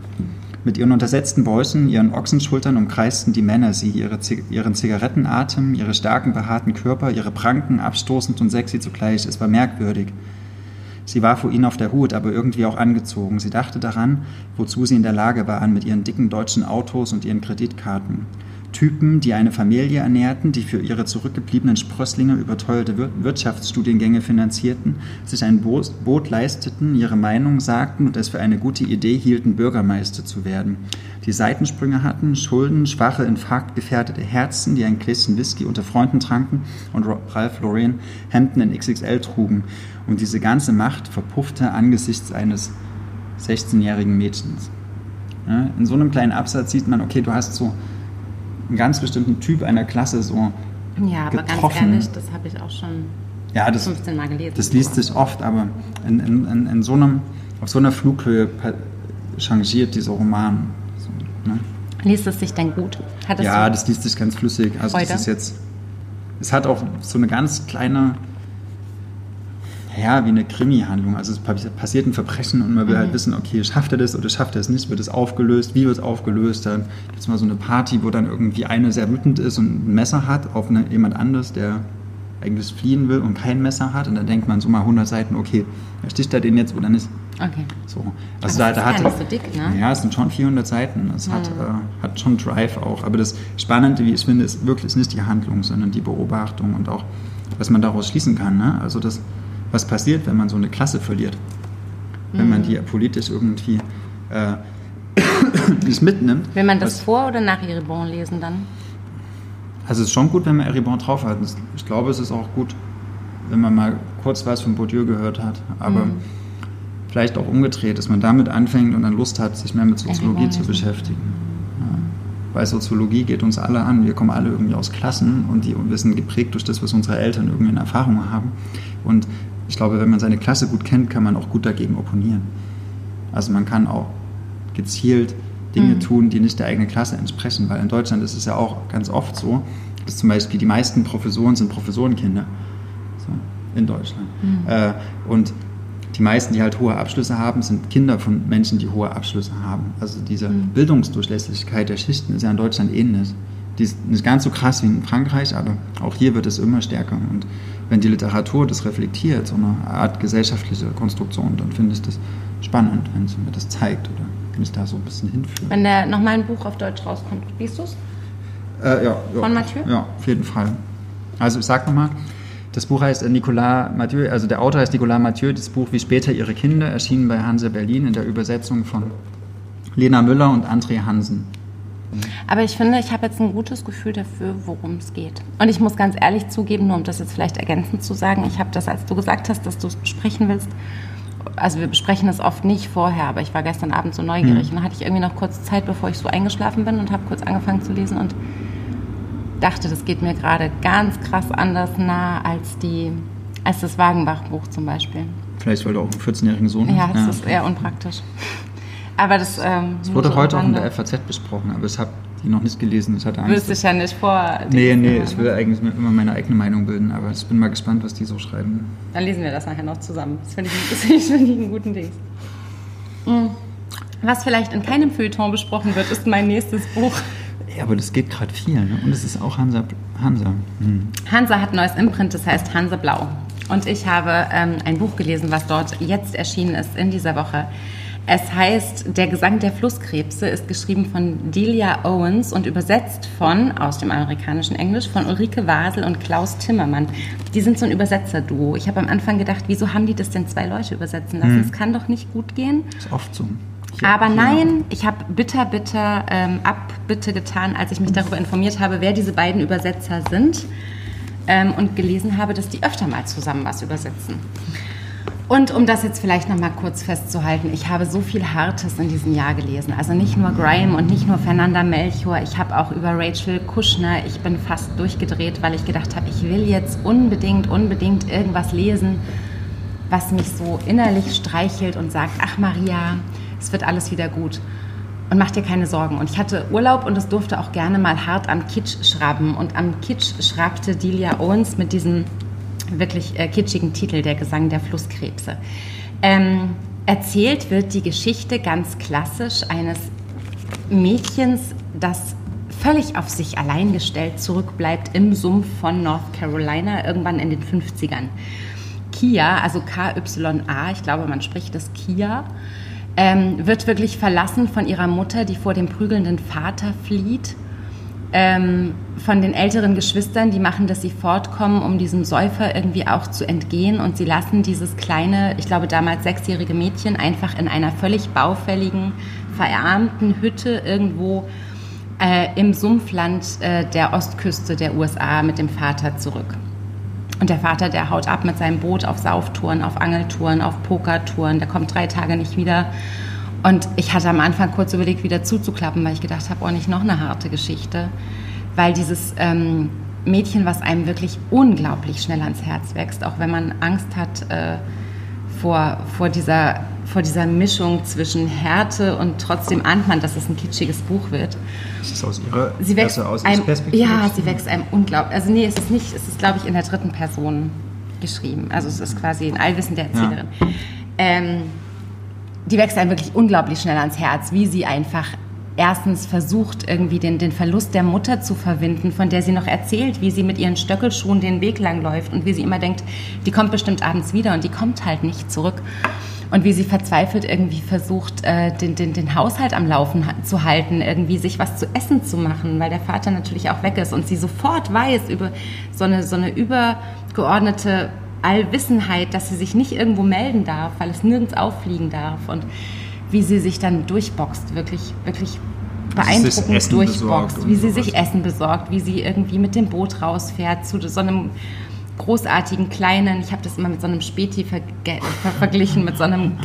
Mit ihren untersetzten Bäuchen, ihren Ochsenschultern umkreisten die Männer sie, ihre, ihren Zigarettenatem, ihre starken, behaarten Körper, ihre Pranken, abstoßend und sexy zugleich. Es war merkwürdig. Sie war vor ihnen auf der Hut, aber irgendwie auch angezogen. Sie dachte daran, wozu sie in der Lage waren mit ihren dicken deutschen Autos und ihren Kreditkarten. Typen, die eine Familie ernährten, die für ihre zurückgebliebenen Sprösslinge überteuerte Wir- Wirtschaftsstudiengänge finanzierten, sich ein Bo Boot leisteten, ihre Meinung sagten und es für eine gute Idee hielten, Bürgermeister zu werden. Die Seitensprünge hatten, Schulden, schwache, infarktgefährdete Herzen, die ein Gläschen Whisky unter Freunden tranken und Ralph Lauren Hemden in XXL trugen. Und diese ganze Macht verpuffte angesichts eines 16-jährigen Mädchens. In so einem kleinen Absatz sieht man, okay, du hast so einen ganz bestimmten Typ einer Klasse so. Ja, aber ganz getroffen. ehrlich, das habe ich auch schon Ja, das, 15 Mal gelesen. das liest sich oft, aber in, in, in, in so einem, auf so einer Flughöhe changiert dieser Roman. So, ne? Liest es sich denn gut? Hat es Ja, das liest sich ganz flüssig. Also Freude? das ist jetzt. Es hat auch so eine ganz kleine, ja, wie eine Krimi-Handlung. Also es pa- passiert ein Verbrechen und man will Mhm. halt wissen, okay, schafft er das oder schafft er es nicht? Wird es aufgelöst? Wie wird es aufgelöst? Dann gibt es mal so eine Party, wo dann irgendwie eine sehr wütend ist und ein Messer hat auf eine, jemand anderes, der eigentlich fliehen will und kein Messer hat. Und dann denkt man so mal 100 Seiten, okay, sticht er den jetzt oder nicht? okay. So. Aber Also da, das da ist hat nicht so dick, ne? Ja, es sind schon 400 Seiten. Es hat, äh, hat schon Drive auch. Aber das Spannende, wie ich finde, ist wirklich nicht die Handlung, sondern die Beobachtung und auch, was man daraus schließen kann. Ne? Also das, was passiert, wenn man so eine Klasse verliert. Wenn Mhm. man die politisch irgendwie äh, nicht mitnimmt. Will man das was, vor oder nach Eribon lesen dann? Also es ist schon gut, wenn man Eribon drauf hat. Ich glaube, es ist auch gut, wenn man mal kurz was von Bourdieu gehört hat. Aber Mhm. vielleicht auch umgedreht, dass man damit anfängt und dann Lust hat, sich mehr mit Soziologie Eribon zu lesen. beschäftigen. Weil Soziologie geht uns alle an. Wir kommen alle irgendwie aus Klassen und die wir sind geprägt durch das, was unsere Eltern irgendwie in Erfahrung haben. Und ich glaube, wenn man seine Klasse gut kennt, kann man auch gut dagegen opponieren. Also man kann auch gezielt Dinge Mhm. tun, die nicht der eigenen Klasse entsprechen, weil in Deutschland ist es ja auch ganz oft so, dass zum Beispiel die meisten Professoren sind Professorenkinder so, in Deutschland. Äh, und die meisten, die halt hohe Abschlüsse haben, sind Kinder von Menschen, die hohe Abschlüsse haben. Also diese Bildungsdurchlässigkeit der Schichten ist ja in Deutschland ähnlich. Die ist nicht ganz so krass wie in Frankreich, aber auch hier wird es immer stärker. Und wenn die Literatur das reflektiert, so eine Art gesellschaftliche Konstruktion, dann finde ich das spannend, wenn sie mir das zeigt oder mich da so ein bisschen hinführt. Wenn der nochmal ein Buch auf Deutsch rauskommt, liest du es? Äh, ja, ja. Von Mathieu? Ja, auf jeden Fall. Also ich sag nochmal, das Buch heißt äh, Nicolas Mathieu, also der Autor heißt Nicolas Mathieu, das Buch Wie später ihre Kinder, erschienen bei Hanse Berlin in der Übersetzung von Lena Müller und André Hansen. Aber ich finde, ich habe jetzt ein gutes Gefühl dafür, worum es geht. Und ich muss ganz ehrlich zugeben, nur um das jetzt vielleicht ergänzend zu sagen, ich habe das, als du gesagt hast, dass du es besprechen willst, also wir besprechen es oft nicht vorher, aber ich war gestern Abend so neugierig und dann hatte ich irgendwie noch kurz Zeit, bevor ich so eingeschlafen bin und habe kurz angefangen zu lesen und dachte, das geht mir gerade ganz krass anders nah als die, als das Wagenbach-Buch zum Beispiel. Vielleicht, weil du auch einen 14-jährigen Sohn Ja, hast. das ist eher unpraktisch. Aber das, ähm, Es wurde heute auch in der. FAZ besprochen, aber ich habe die noch nicht gelesen. Ich hatte Angst. Würdest dich ja nicht vor. Nee, nee, ne? ich will eigentlich immer meine eigene Meinung bilden, aber ich bin mal gespannt, was die so schreiben. Dann lesen wir das nachher noch zusammen. Das finde ich, das ich, ich einen guten Ding. Mhm. Was vielleicht in keinem Feuilleton besprochen wird, ist mein nächstes Buch. Ja, aber das geht gerade viel, ne? Und es ist auch Hansa. Hansa. Hm. Hansa hat ein neues Imprint, das heißt Hansa Blau. Und ich habe ähm, ein Buch gelesen, was dort jetzt erschienen ist in dieser Woche. Es heißt, der Gesang der Flusskrebse ist geschrieben von Delia Owens und übersetzt von, aus dem amerikanischen Englisch, von Ulrike Wasel und Klaus Timmermann. Die sind so ein Übersetzerduo. Ich habe am Anfang gedacht, wieso haben die das denn zwei Leute übersetzen lassen? Es hm. kann doch nicht gut gehen. Das ist oft so. Hier, Aber nein, ich habe bitter, bitter ähm, Abbitte getan, als ich mich darüber informiert habe, wer diese beiden Übersetzer sind ähm, und gelesen habe, dass die öfter mal zusammen was übersetzen. Und um das jetzt vielleicht noch mal kurz festzuhalten, ich habe so viel Hartes in diesem Jahr gelesen. Also nicht nur Graham und nicht nur Fernanda Melchior, ich habe auch über Rachel Kushner, ich bin fast durchgedreht, weil ich gedacht habe, ich will jetzt unbedingt, unbedingt irgendwas lesen, was mich so innerlich streichelt und sagt, ach Maria, es wird alles wieder gut. Und mach dir keine Sorgen. Und ich hatte Urlaub und es durfte auch gerne mal hart am Kitsch schraben. Und am Kitsch schraubte Delia Owens mit diesem wirklich äh, kitschigen Titel, Der Gesang der Flusskrebse. Ähm, erzählt wird die Geschichte ganz klassisch eines Mädchens, das völlig auf sich allein gestellt zurückbleibt im Sumpf von North Carolina irgendwann in den 50ern. Kia, also K-Y-A, ich glaube, man spricht das Kia, ähm, wird wirklich verlassen von ihrer Mutter, die vor dem prügelnden Vater flieht ähm, von den älteren Geschwistern, die machen, dass sie fortkommen, um diesem Säufer irgendwie auch zu entgehen. Und sie lassen dieses kleine, ich glaube damals sechsjährige Mädchen einfach in einer völlig baufälligen, verarmten Hütte irgendwo äh, im Sumpfland äh, der Ostküste der USA mit dem Vater zurück. Und der Vater, der haut ab mit seinem Boot auf Sauftouren, auf Angeltouren, auf Pokertouren. Der kommt drei Tage nicht wieder. Und ich hatte am Anfang kurz überlegt, wieder zuzuklappen, weil ich gedacht habe, oh, nicht noch eine harte Geschichte. Weil dieses ähm, Mädchen, was einem wirklich unglaublich schnell ans Herz wächst, auch wenn man Angst hat äh, vor, vor, dieser, vor dieser Mischung zwischen Härte und trotzdem ahnt man, dass es ein kitschiges Buch wird. Ist das aus Ihrer sie wächst aus einem, Perspektive? Ja, sie wächst einem unglaublich. Also nee, es ist nicht, es ist glaube ich in der dritten Person geschrieben. Also es ist quasi ein Allwissen der Erzählerin. Ja. Ähm, die wächst einem wirklich unglaublich schnell ans Herz, wie sie einfach erstens versucht, irgendwie den, den Verlust der Mutter zu verwinden, von der sie noch erzählt, wie sie mit ihren Stöckelschuhen den Weg lang läuft und wie sie immer denkt, die kommt bestimmt abends wieder und die kommt halt nicht zurück. Und wie sie verzweifelt irgendwie versucht, äh, den, den, den Haushalt am Laufen zu halten, irgendwie sich was zu essen zu machen, weil der Vater natürlich auch weg ist und sie sofort weiß über so eine, so eine übergeordnete Allwissenheit, dass sie sich nicht irgendwo melden darf, weil es nirgends auffliegen darf und wie sie sich dann durchboxt, wirklich, wirklich beeindruckend durchboxt, wie sie sich Essen besorgt, wie sie irgendwie mit dem Boot rausfährt zu so einem großartigen kleinen, ich habe das immer mit so einem Späti ver ver verglichen, mit so einem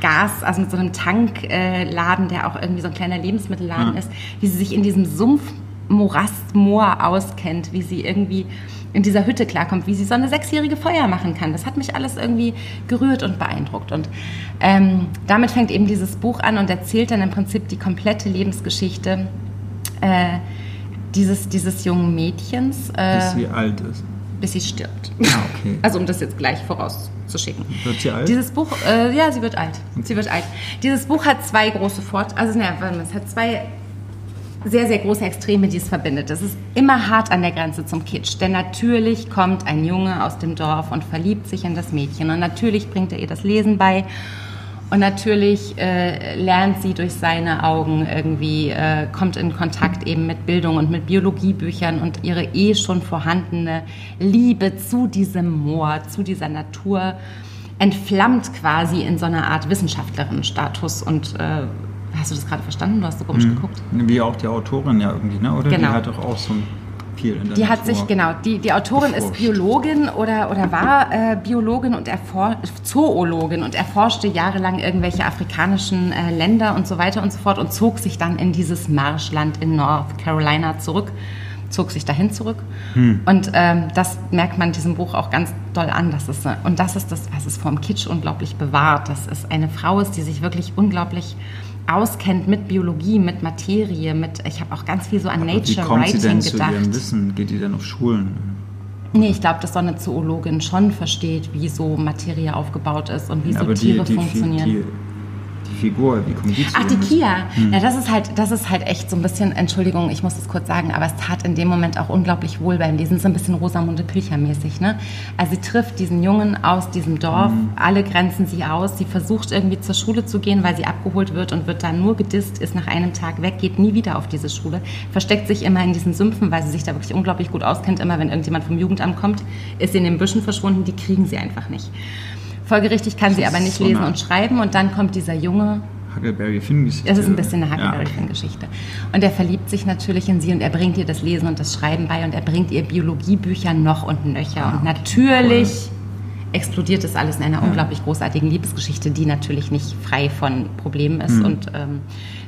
Gas, also mit so einem Tankladen, der auch irgendwie so ein kleiner Lebensmittelladen ja. ist, wie sie sich in diesem Sumpf Morastmoor auskennt, wie sie irgendwie in dieser Hütte klarkommt, wie sie so eine sechsjährige Feuer machen kann. Das hat mich alles irgendwie gerührt und beeindruckt. Und ähm, damit fängt eben dieses Buch an und erzählt dann im Prinzip die komplette Lebensgeschichte äh, dieses, dieses jungen Mädchens. Äh, bis sie alt ist. Bis sie stirbt. Ah, okay. Also um das jetzt gleich vorauszuschicken. Wird sie alt? Dieses Buch, äh, ja, sie wird alt. Sie wird alt. Dieses Buch hat zwei große Fort... Also, ne, es hat zwei sehr, sehr große Extreme, die es verbindet. Es ist immer hart an der Grenze zum Kitsch. Denn natürlich kommt ein Junge aus dem Dorf und verliebt sich in das Mädchen. Und natürlich bringt er ihr das Lesen bei. Und natürlich äh, lernt sie durch seine Augen irgendwie, äh, kommt in Kontakt eben mit Bildung und mit Biologiebüchern und ihre eh schon vorhandene Liebe zu diesem Moor, zu dieser Natur entflammt quasi in so einer Art Wissenschaftlerin-Status und äh, Hast du das gerade verstanden? Du hast so komisch mhm. geguckt. Wie auch die Autorin ja irgendwie, ne? oder? Genau. Die hat doch auch so viel in der Die Natur hat sich, genau, die, die Autorin geforscht. ist Biologin oder, oder war äh, Biologin und Zoologin und erforschte jahrelang irgendwelche afrikanischen äh, Länder und so weiter und so fort und zog sich dann in dieses Marschland in North Carolina zurück zog sich dahin zurück. Hm. Und ähm, das merkt man diesem Buch auch ganz doll an. Das ist, und das ist das, was es vom Kitsch unglaublich bewahrt. Dass es eine Frau ist, die sich wirklich unglaublich auskennt mit Biologie, mit Materie, mit ich habe auch ganz viel so an Aber Nature wie kommt Writing sie denn gedacht. Zu ihrem Wissen? Geht die denn auf Schulen? Nee, ich glaube, dass so eine Zoologin schon versteht, wie so Materie aufgebaut ist und wie ja, so Tiere die, die, funktionieren. Die, Figur, wie kommt die zu? Ach, die Kia. Hm. Ja, das ist halt, das ist halt echt so ein bisschen, Entschuldigung, ich muss das kurz sagen, aber es tat in dem Moment auch unglaublich wohl beim Lesen. So ein bisschen Rosamunde Pilcher-mäßig, ne? Also sie trifft diesen Jungen aus diesem Dorf, hm. alle grenzen sie aus, sie versucht irgendwie zur Schule zu gehen, weil sie abgeholt wird und wird dann nur gedisst, ist nach einem Tag weg, geht nie wieder auf diese Schule, versteckt sich immer in diesen Sümpfen, weil sie sich da wirklich unglaublich gut auskennt. Immer wenn irgendjemand vom Jugendamt kommt, ist sie in den Büschen verschwunden, die kriegen sie einfach nicht. Folgerichtig kann sie aber nicht so lesen und schreiben und dann kommt dieser Junge. Huckleberry Finn-Geschichte. Das ist ein bisschen eine Huckleberry Finn-Geschichte. Und er verliebt sich natürlich in sie und er bringt ihr das Lesen und das Schreiben bei und er bringt ihr Biologiebücher noch und nöcher. Ah, und natürlich cool. explodiert das alles in einer ja. unglaublich großartigen Liebesgeschichte, die natürlich nicht frei von Problemen ist mhm. und ähm,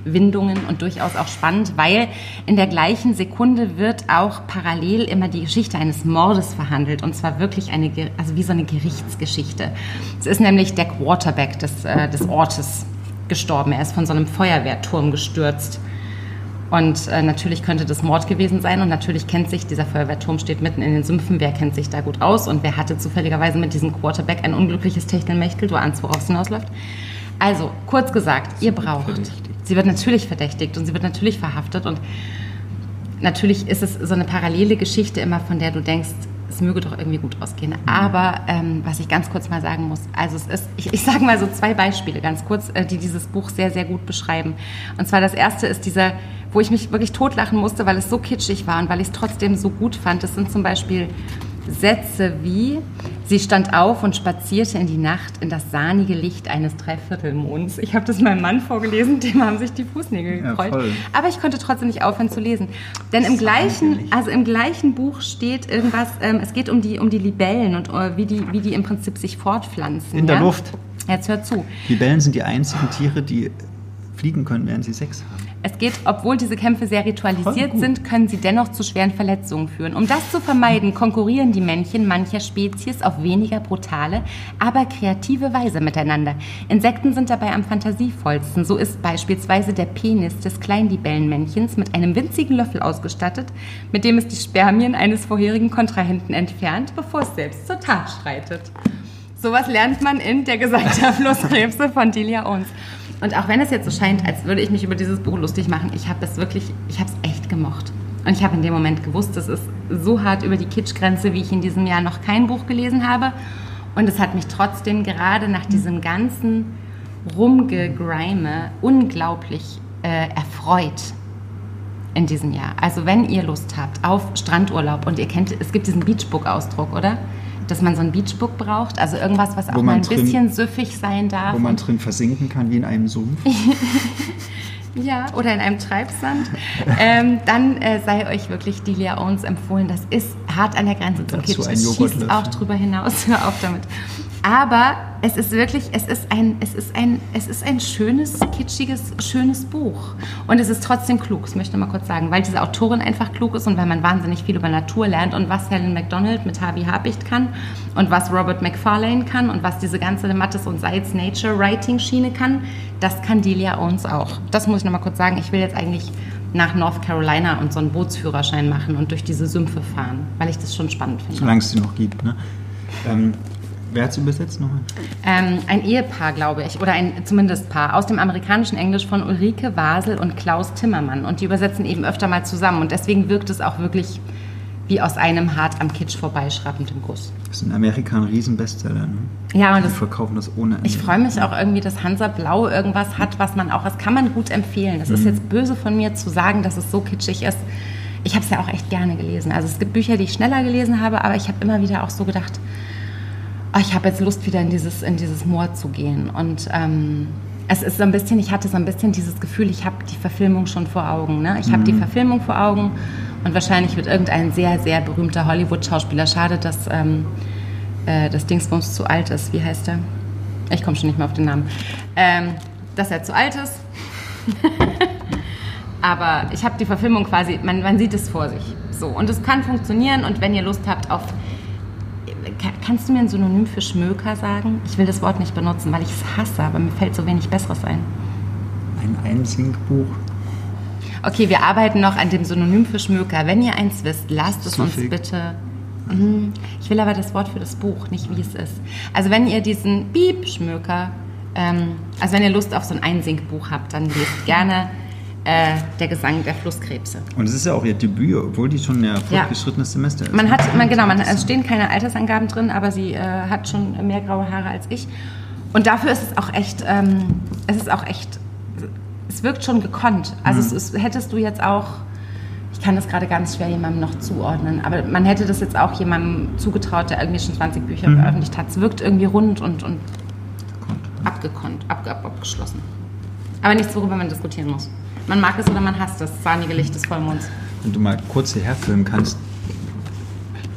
Windungen und durchaus auch spannend, weil in der gleichen Sekunde wird auch parallel immer die Geschichte eines Mordes verhandelt und zwar wirklich eine, also wie so eine Gerichtsgeschichte. Es ist nämlich der Quarterback des, äh, des Ortes gestorben. Er ist von so einem Feuerwehrturm gestürzt. Und äh, natürlich könnte das Mord gewesen sein und natürlich kennt sich, dieser Feuerwehrturm steht mitten in den Sümpfen, wer kennt sich da gut aus und wer hatte zufälligerweise mit diesem Quarterback ein unglückliches Techtelmechtel, du ahnst, worauf es hinausläuft. Also, kurz gesagt, ihr braucht Sie wird natürlich verdächtigt und sie wird natürlich verhaftet und natürlich ist es so eine parallele Geschichte immer, von der du denkst, es möge doch irgendwie gut ausgehen. Aber ähm, was ich ganz kurz mal sagen muss, also es ist, ich, ich sage mal so zwei Beispiele ganz kurz, äh, die dieses Buch sehr, sehr gut beschreiben. Und zwar das erste ist dieser, wo ich mich wirklich totlachen musste, weil es so kitschig war und weil ich es trotzdem so gut fand. Das sind zum Beispiel Sätze wie, sie stand auf und spazierte in die Nacht in das sahnige Licht eines Dreiviertelmonds. Ich habe das meinem Mann vorgelesen, dem haben sich die Fußnägel gefreut. Ja, Aber ich konnte trotzdem nicht aufhören zu lesen. Denn im gleichen, also im gleichen Buch steht irgendwas, ähm, es geht um die, um die Libellen und uh, wie, die, wie die im Prinzip sich fortpflanzen. In der Luft. Jetzt hört zu. Libellen sind die einzigen Tiere, die fliegen können, während sie Sex haben. Es geht, obwohl diese Kämpfe sehr ritualisiert sind, können sie dennoch zu schweren Verletzungen führen. Um das zu vermeiden, konkurrieren die Männchen mancher Spezies auf weniger brutale, aber kreative Weise miteinander. Insekten sind dabei am fantasievollsten. So ist beispielsweise der Penis des Kleinlibellenmännchens mit einem winzigen Löffel ausgestattet, mit dem es die Spermien eines vorherigen Kontrahenten entfernt, bevor es selbst zur Tat schreitet. Sowas lernt man in Der Gesang der Flusskrebse von Delia Owens. Und auch wenn es jetzt so scheint, als würde ich mich über dieses Buch lustig machen, ich habe es wirklich, ich habe es echt gemocht. Und ich habe in dem Moment gewusst, es ist so hart über die Kitschgrenze, wie ich in diesem Jahr noch kein Buch gelesen habe. Und es hat mich trotzdem gerade nach diesem ganzen Rumgegrime unglaublich äh, erfreut in diesem Jahr. Also wenn ihr Lust habt auf Strandurlaub und ihr kennt, es gibt diesen Beachbook-Ausdruck, oder? Dass man so ein Beachbook braucht, also irgendwas, was auch mal ein drin, bisschen süffig sein darf. Wo man drin versinken kann wie in einem Sumpf. ja, oder in einem Treibsand. ähm, dann äh, sei euch wirklich Delia Owens empfohlen. Das ist hart an der Grenze zum Kitsch. Es schießt auch drüber hinaus. Hör auf damit. Aber es ist wirklich, es ist ein, es ist ein, es ist ein schönes, kitschiges, schönes Buch. Und es ist trotzdem klug, das möchte ich mal kurz sagen, weil diese Autorin einfach klug ist und weil man wahnsinnig viel über Natur lernt und was Helen MacDonald mit Harvey Habicht kann und was Robert McFarlane kann und was diese ganze Mattes und Seitz Nature Writing Schiene kann, das kann Delia Owens auch. Das muss ich noch mal kurz sagen. Ich will jetzt eigentlich nach North Carolina und so einen Bootsführerschein machen und durch diese Sümpfe fahren, weil ich das schon spannend finde. Solange es sie noch gibt, ne? Ähm, Wer hat es übersetzt nochmal? Ähm, ein Ehepaar, glaube ich, oder ein zumindest Paar, aus dem amerikanischen Englisch von Ulrike Wasel und Klaus Timmermann. Und die übersetzen eben öfter mal zusammen. Und deswegen wirkt es auch wirklich wie aus einem hart am Kitsch vorbeischrappenden Guss. Das ist in Amerika ein Riesenbestseller. Ne? Ja, und das, Wir verkaufen das ohne Ende. Ich freue mich auch irgendwie, dass Hansa Blau irgendwas hat, was man auch, das kann man gut empfehlen. Das mhm. ist jetzt böse von mir zu sagen, dass es so kitschig ist. Ich habe es ja auch echt gerne gelesen. Also es gibt Bücher, die ich schneller gelesen habe, aber ich habe immer wieder auch so gedacht, oh, ich habe jetzt Lust, wieder in dieses, in dieses Moor zu gehen. Und ähm, es ist so ein bisschen, ich hatte so ein bisschen dieses Gefühl, ich habe die Verfilmung schon vor Augen. Ne? Ich habe die mhm. Verfilmung vor Augen und wahrscheinlich wird irgendein sehr, sehr berühmter Hollywood-Schauspieler, schade, dass ähm, äh, das Dingsbums zu alt ist. Wie heißt er? Ich komme schon nicht mehr auf den Namen. Ähm, dass er zu alt ist. Aber ich habe die Verfilmung quasi, man, man sieht es vor sich. So, und es kann funktionieren und wenn ihr Lust habt auf Kannst du mir ein Synonym für Schmöker sagen? Ich will das Wort nicht benutzen, weil ich es hasse, aber mir fällt so wenig Besseres ein. Ein Einsinkbuch. Okay, wir arbeiten noch an dem Synonym für Schmöker. Wenn ihr eins wisst, lasst es uns bitte. Mhm. Ich will aber das Wort für das Buch, nicht wie es ist. Also wenn ihr diesen Piep-Schmöker Ähm, also wenn ihr Lust auf so ein Einsinkbuch habt, dann lest gerne äh, Der Gesang der Flusskrebse. Und es ist ja auch ihr Debüt, obwohl die schon ein Ja. fortgeschrittenes Semester ist. Man hat, man, genau, man, es stehen keine Altersangaben drin, aber sie äh, hat schon mehr graue Haare als ich. Und dafür ist es auch echt, ähm, es ist auch echt, es wirkt schon gekonnt. Also es ist, hättest du jetzt auch, ich kann das gerade ganz schwer jemandem noch zuordnen, aber man hätte das jetzt auch jemandem zugetraut, der irgendwie schon 20 Bücher veröffentlicht hat. Es wirkt irgendwie rund und, und abgekonnt, abge, ab, abgeschlossen. Aber nichts, worüber man diskutieren muss. Man mag es oder man hasst das sahnige Licht des Vollmonds. Wenn du mal kurz hierher filmen kannst.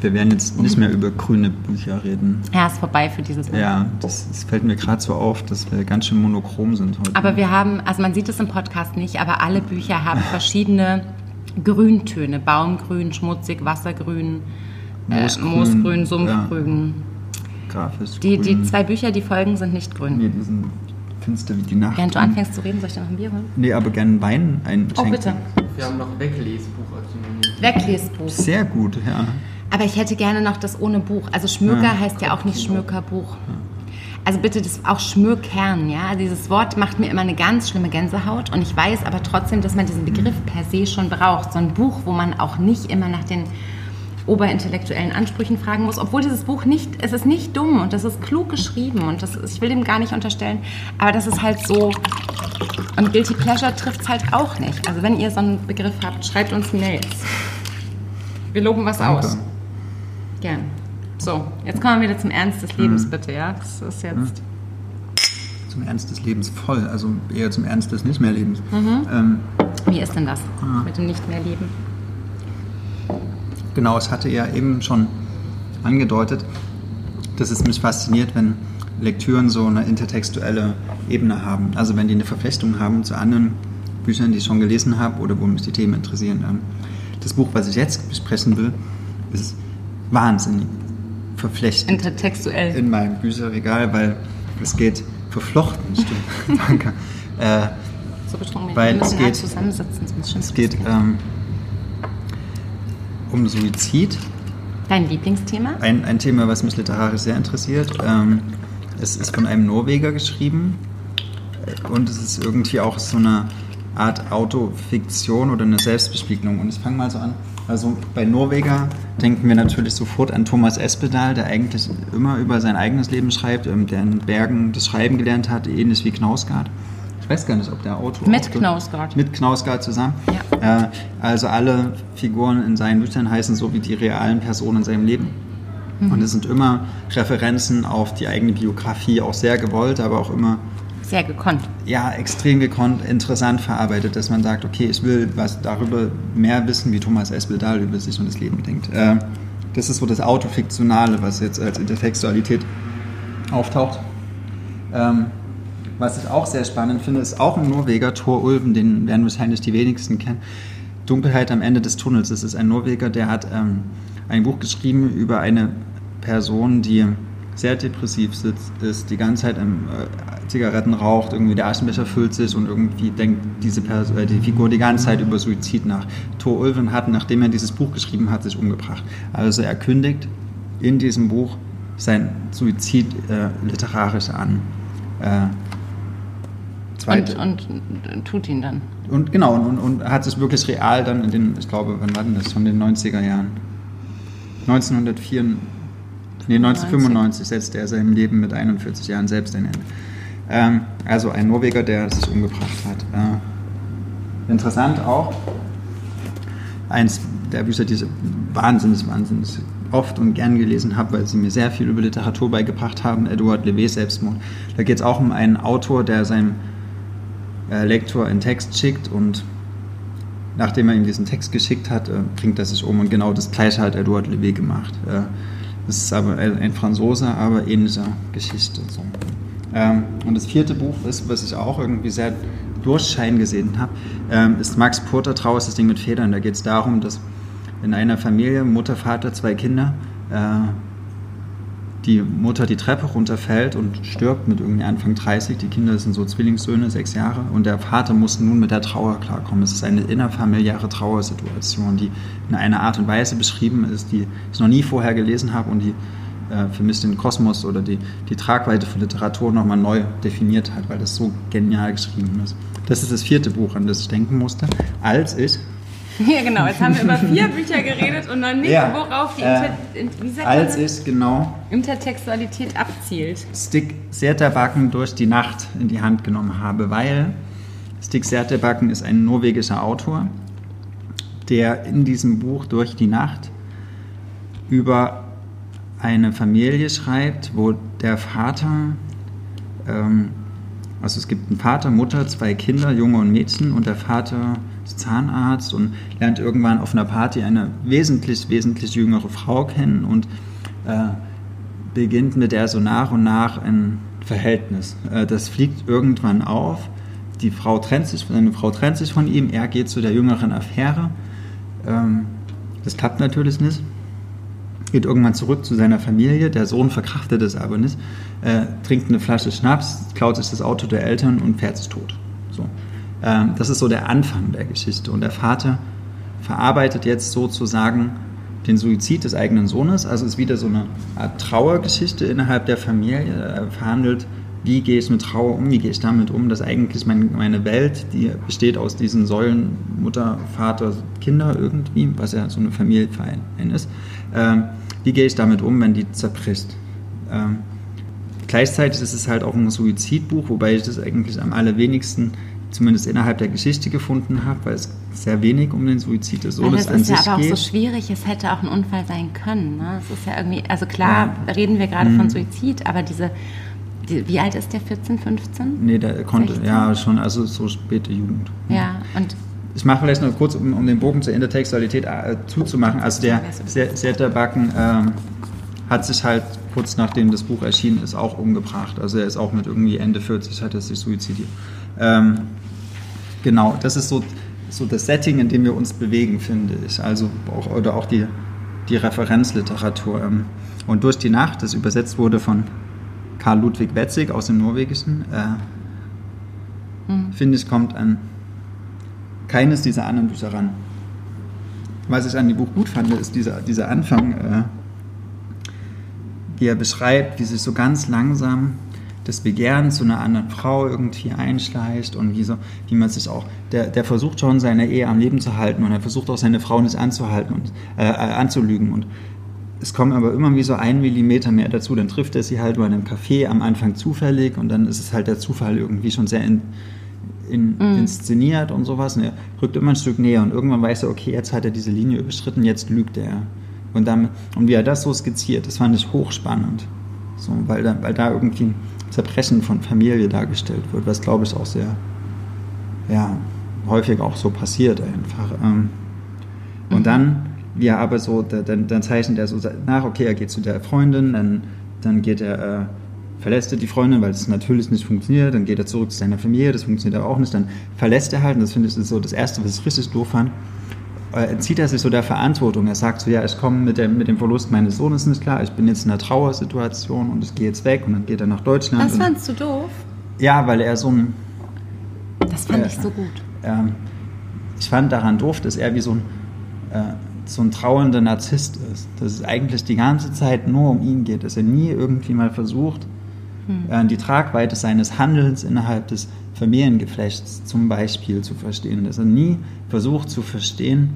Wir werden jetzt nicht mehr über grüne Bücher reden. Ja, ist vorbei für dieses Mal. Ja, das, das fällt mir gerade so auf, dass wir ganz schön monochrom sind heute. Aber wir haben, also man sieht es im Podcast nicht, aber alle Bücher haben verschiedene Grüntöne. Baumgrün, schmutzig, Wassergrün, Moosgrün, äh, Moosgrün, Sumpfgrün. Grafisch. Die, die zwei Bücher, die folgen, sind nicht grün. Nee, die sind finster wie die Nacht. Während du anfängst zu reden, soll ich dir noch ein Bier holen? Nee, aber gerne Wein einschenken. Oh, bitte. Wir haben noch Weglesbuch als Synonym. Weglesbuch. Sehr gut, ja. Aber ich hätte gerne noch das ohne Buch. Also Schmöker Ja. heißt ja auch nicht Schmökerbuch. Also bitte, das auch Schmökern, ja. Dieses Wort macht mir immer eine ganz schlimme Gänsehaut und ich weiß aber trotzdem, dass man diesen Begriff per se schon braucht. So ein Buch, wo man auch nicht immer nach den oberintellektuellen Ansprüchen fragen muss, obwohl dieses Buch nicht, es ist nicht dumm und das ist klug geschrieben und das, ich will dem gar nicht unterstellen, aber das ist halt so, und Guilty Pleasure trifft es halt auch nicht. Also wenn ihr so einen Begriff habt, schreibt uns Mails. Wir loben was Danke. aus. Gern. So, jetzt kommen wir wieder zum Ernst des Lebens, bitte, ja? Das ist jetzt. Zum Ernst des Lebens voll, also eher zum Ernst des nicht mehr Lebens. Mhm. Ähm, Wie ist denn das mit dem Nicht mehr Leben? Genau, es hatte ja eben schon angedeutet, dass es mich fasziniert, wenn Lektüren so eine intertextuelle Ebene haben. Also wenn die eine Verflechtung haben zu anderen Büchern, die ich schon gelesen habe oder wo mich die Themen interessieren. Das Buch, was ich jetzt besprechen will, ist wahnsinnig verflechtet Intertextuell. in meinem Bücherregal, weil es geht verflochten, stimmt. Danke. Äh, so betrunken. weil wir müssen es halt geht- zusammensitzen, es geht ähm, um Suizid. Dein Lieblingsthema? Ein, ein Thema, was mich literarisch sehr interessiert. Ähm, es ist von einem Norweger geschrieben und es ist irgendwie auch so eine Art Autofiktion oder eine Selbstbespiegelung. Und ich fange mal so an. Also bei Norweger denken wir natürlich sofort an Thomas Espedal, der eigentlich immer über sein eigenes Leben schreibt, ähm, der in Bergen das Schreiben gelernt hat, ähnlich wie Knausgard. Ich weiß gar nicht, ob der Autor Mit Knausgard. Mit Knausgard zusammen. Äh, also alle Figuren in seinen Büchern heißen so wie die realen Personen in seinem Leben. Und es sind immer Referenzen auf die eigene Biografie, auch sehr gewollt, aber auch immer Sehr gekonnt. ja, extrem gekonnt, interessant verarbeitet, dass man sagt, okay, ich will was darüber mehr wissen, wie Thomas Espedal über sich und das Leben denkt. Äh, das ist so das Autofiktionale, was jetzt als Intertextualität auftaucht. Ähm, was ich auch sehr spannend finde, ist auch ein Norweger, Thor Ulven, den werden wahrscheinlich die wenigsten kennen. Dunkelheit am Ende des Tunnels. Das ist ein Norweger, der hat ähm, ein Buch geschrieben über eine Person, die sehr depressiv sitzt, ist, die ganze Zeit ähm, äh, Zigaretten raucht, irgendwie der Aschenbecher füllt sich und irgendwie denkt diese Pers äh, die Figur die ganze Zeit über Suizid nach. Thor Ulven hat, nachdem er dieses Buch geschrieben hat, sich umgebracht. Also er kündigt in diesem Buch sein Suizid äh, literarisch an. Und, zweite, und, und tut ihn dann. und genau, und, und, hat sich wirklich real dann in den, ich glaube, wann war denn das? Von den 90er Jahren. 1904, nee, 1995 setzte er seinem Leben mit 41 Jahren selbst ein Ende. Ähm, also ein Norweger, der sich umgebracht hat. Äh, interessant auch, eins der Bücher, die ich wahnsinnig, wahnsinnig oft und gern gelesen habe, weil sie mir sehr viel über Literatur beigebracht haben, Edouard Levé Selbstmord. Da geht es auch um einen Autor, der seinem äh, Lektor einen Text schickt und nachdem er ihm diesen Text geschickt hat, äh, bringt er sich um und genau das gleiche hat Edouard Levé gemacht. Äh, das ist aber ein Franzose, aber ähnlicher Geschichte. So. Ähm, und das vierte Buch ist, was ich auch irgendwie sehr durchschein gesehen habe, ähm, ist Max Porter Trauer ist das Ding mit Federn. Da geht es darum, dass in einer Familie, Mutter, Vater, zwei Kinder, äh, die Mutter die Treppe runterfällt und stirbt mit irgendwie Anfang 30. Die Kinder sind so Zwillingssöhne, sechs Jahre. Und der Vater muss nun mit der Trauer klarkommen. Es ist eine innerfamiliäre Trauersituation, die in einer Art und Weise beschrieben ist, die ich noch nie vorher gelesen habe und die äh, für mich den Kosmos oder die, die Tragweite von Literatur nochmal neu definiert hat, weil das so genial geschrieben ist. Das ist das vierte Buch, an das ich denken musste, als ich Ja, genau. Jetzt haben wir über vier Bücher geredet und noch nicht, Ja, worauf die äh, Inter wie sagt als ich genau Intertextualität abzielt. Stick Serterbacken durch die Nacht in die Hand genommen habe, weil Stick Serterbacken ist ein norwegischer Autor, der in diesem Buch durch die Nacht über eine Familie schreibt, wo der Vater, ähm, also es gibt einen Vater, Mutter, zwei Kinder, Junge und Mädchen und der Vater ist Zahnarzt und lernt irgendwann auf einer Party eine wesentlich, wesentlich jüngere Frau kennen und äh, beginnt mit der so nach und nach ein Verhältnis. Äh, das fliegt irgendwann auf. Die Frau trennt sich, seine Frau trennt sich von ihm, er geht zu der jüngeren Affäre. Ähm, das klappt natürlich nicht. Geht irgendwann zurück zu seiner Familie, der Sohn verkraftet es aber nicht, äh, trinkt eine Flasche Schnaps, klaut sich das Auto der Eltern und fährt sich tot. So. Ähm, das ist so der Anfang der Geschichte. Und der Vater verarbeitet jetzt sozusagen den Suizid des eigenen Sohnes. Also ist wieder so eine Art Trauergeschichte innerhalb der Familie. Er verhandelt, wie gehe ich mit Trauer um, wie gehe ich damit um, dass eigentlich mein, meine Welt, die besteht aus diesen Säulen Mutter, Vater, Kinder irgendwie, was ja so eine Familienverein ist. Ähm, wie gehe ich damit um, wenn die zerbricht? Ähm, gleichzeitig ist es halt auch ein Suizidbuch, wobei ich das eigentlich am allerwenigsten zumindest innerhalb der Geschichte gefunden habe, weil es sehr wenig um den Suizid des Sohnes das an ist ja sich aber auch geht. so schwierig, es hätte auch ein Unfall sein können. Ne? Es ist ja irgendwie, also klar reden wir gerade von Suizid, aber diese, die, wie alt ist der, 14, 15? Nee, der konnte, 16? ja, schon, also so späte Jugend. Ja, und Ich mache vielleicht noch kurz, um, um den Bogen zur Intertextualität äh, zuzumachen. Also der Se- Setterbacken ähm, hat sich halt kurz nachdem das Buch erschienen ist auch umgebracht. Also er ist auch mit irgendwie Ende 40 hat er sich suizidiert. Ähm, genau, das ist so, so das Setting, in dem wir uns bewegen, finde ich. Also auch, oder auch die, die Referenzliteratur. Ähm, und durch die Nacht, das übersetzt wurde von Karl Ludwig Wetzig aus dem Norwegischen, äh, finde ich, kommt an keines dieser anderen Bücher ran. Was ich an dem Buch gut fand, ist dieser, dieser Anfang, äh, wie er beschreibt, wie sich so ganz langsam das Begehren zu einer anderen Frau irgendwie einschleicht und wie, so, wie man sich auch, der, der versucht schon seine Ehe am Leben zu halten und er versucht auch seine Frau nicht anzuhalten und äh, äh, anzulügen und es kommen aber immer wie so ein Millimeter mehr dazu, dann trifft er sie halt bei einem Café am Anfang zufällig und dann ist es halt der Zufall irgendwie schon sehr in, in, inszeniert und sowas. Und er rückt immer ein Stück näher und irgendwann weiß er, okay, jetzt hat er diese Linie überschritten, jetzt lügt er. Und, dann, und wie er das so skizziert, das fand ich hochspannend. So, weil, da, weil da irgendwie Zerbrechen von Familie dargestellt wird, was glaube ich auch sehr, ja, häufig auch so passiert einfach. Ähm, Und dann, er aber so, da- dann, dann zeichnet er so nach, okay, er geht zu der Freundin, dann, dann geht er, äh, verlässt er die Freundin, weil es natürlich nicht funktioniert, dann geht er zurück zu seiner Familie, das funktioniert aber auch nicht, dann verlässt er halt, und das finde ich so das Erste, was ich richtig doof fand, entzieht er sich so der Verantwortung. Er sagt so, ja, ich komme mit, dem- mit dem Verlust meines Sohnes nicht klar, ich bin jetzt in einer Trauersituation und ich gehe jetzt weg und dann geht er nach Deutschland. das fandst du doof? ja, weil er so ein, Das fand Ja. ich so gut. ähm, ich fand daran doof, dass er wie so ein, äh, so ein trauernder Narzisst ist. Dass es eigentlich die ganze Zeit nur um ihn geht, dass er nie irgendwie mal versucht, äh, die Tragweite seines Handelns innerhalb des Familiengeflechts zum Beispiel zu verstehen. Dass er nie versucht zu verstehen,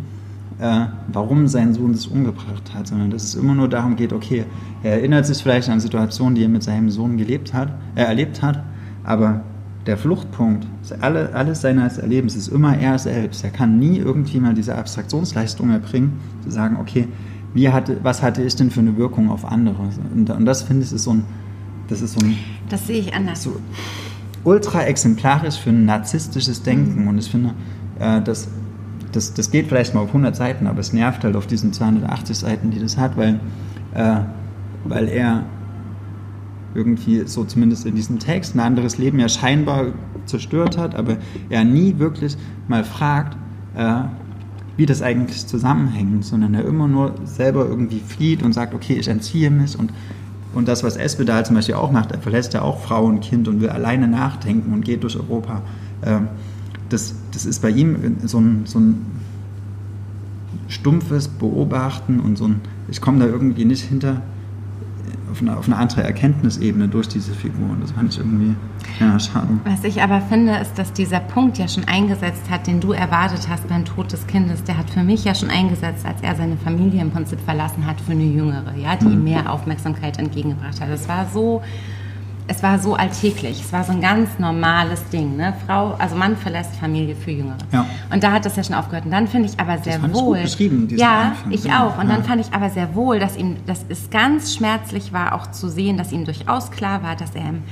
äh, warum sein Sohn es umgebracht hat, sondern dass es immer nur darum geht, okay, er erinnert sich vielleicht an Situationen, die er mit seinem Sohn gelebt hat, äh, erlebt hat, aber der Fluchtpunkt, alle, alles seines Erlebens ist immer er selbst. Er kann nie irgendwie mal diese Abstraktionsleistung erbringen, zu sagen, okay, wie hatte, was hatte ich denn für eine Wirkung auf andere? Und, und das finde ich ist so ein, das ist so ein Das sehe ich anders. so ultra exemplarisch für ein narzisstisches Denken. Und ich finde, äh, das, das, das geht vielleicht mal auf 100 Seiten, aber es nervt halt auf diesen 280 Seiten, die das hat, weil, äh, weil er irgendwie so zumindest in diesem Text ein anderes Leben ja scheinbar zerstört hat, aber er nie wirklich mal fragt, äh, wie das eigentlich zusammenhängt, sondern er immer nur selber irgendwie flieht und sagt, okay, ich entziehe mich und, und das, was Espedal zum Beispiel auch macht, er verlässt ja auch Frau und Kind und will alleine nachdenken und geht durch Europa. Ähm, das, das ist bei ihm so ein, so ein stumpfes Beobachten und so ein, ich komme da irgendwie nicht hinter, auf eine, auf eine andere Erkenntnisebene durch diese Figur. Und das fand ich irgendwie ja, schade. Was ich aber finde, ist, dass dieser Punkt ja schon eingesetzt hat, den du erwartet hast beim Tod des Kindes. Der hat für mich ja schon eingesetzt, als er seine Familie im Prinzip verlassen hat für eine Jüngere, ja, die ihm mehr Aufmerksamkeit entgegengebracht hat. Das war so es war so alltäglich, es war so ein ganz normales Ding. Ne? Frau, also Mann verlässt Familie für Jüngere. Ja. Und da hat das ja schon aufgehört. Und dann finde ich aber sehr das wohl. Gut beschrieben, ja, Anfang. ich auch. Und ja. dann fand ich aber sehr wohl, dass ihm, dass es ganz schmerzlich war, auch zu sehen, dass ihm durchaus klar war, dass er im,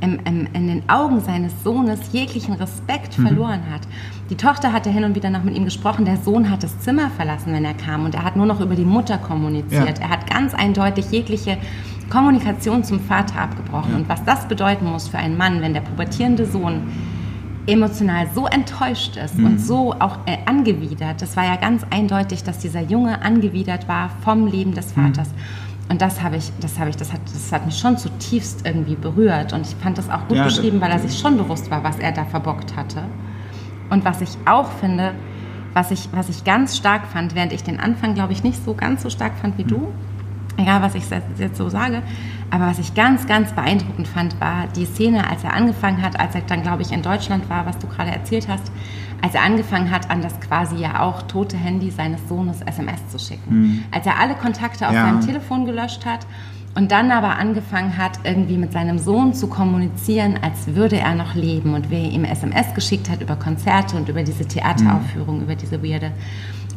im, im, in den Augen seines Sohnes jeglichen Respekt mhm. verloren hat. Die Tochter hatte hin und wieder noch mit ihm gesprochen. Der Sohn hat das Zimmer verlassen, wenn er kam. Und er hat nur noch über die Mutter kommuniziert. Ja. Er hat ganz eindeutig jegliche Kommunikation zum Vater abgebrochen. Ja. Und was das bedeuten muss für einen Mann, wenn der pubertierende Sohn emotional so enttäuscht ist mhm. und so auch äh, angewidert. Das war ja ganz eindeutig, dass dieser Junge angewidert war vom Leben des mhm. Vaters. Mhm. Und das habe ich, das habe ich, das hat, das hat mich schon zutiefst irgendwie berührt. Und ich fand das auch gut ja, beschrieben, weil er sich schon bewusst war, was er da verbockt hatte. Und was ich auch finde, was ich, was ich ganz stark fand, während ich den Anfang, glaube ich, nicht so ganz so stark fand wie mhm. du, egal was ich jetzt so sage, aber was ich ganz, ganz beeindruckend fand, war die Szene, als er angefangen hat, als er dann, glaube ich, in Deutschland war, was du gerade erzählt hast, als er angefangen hat, an das quasi ja auch tote Handy seines Sohnes SMS zu schicken. Mhm. Als er alle Kontakte auf ja. seinem Telefon gelöscht hat und dann aber angefangen hat, irgendwie mit seinem Sohn zu kommunizieren, als würde er noch leben und wer ihm SMS geschickt hat über Konzerte und über diese Theateraufführung, mhm. über diese weirde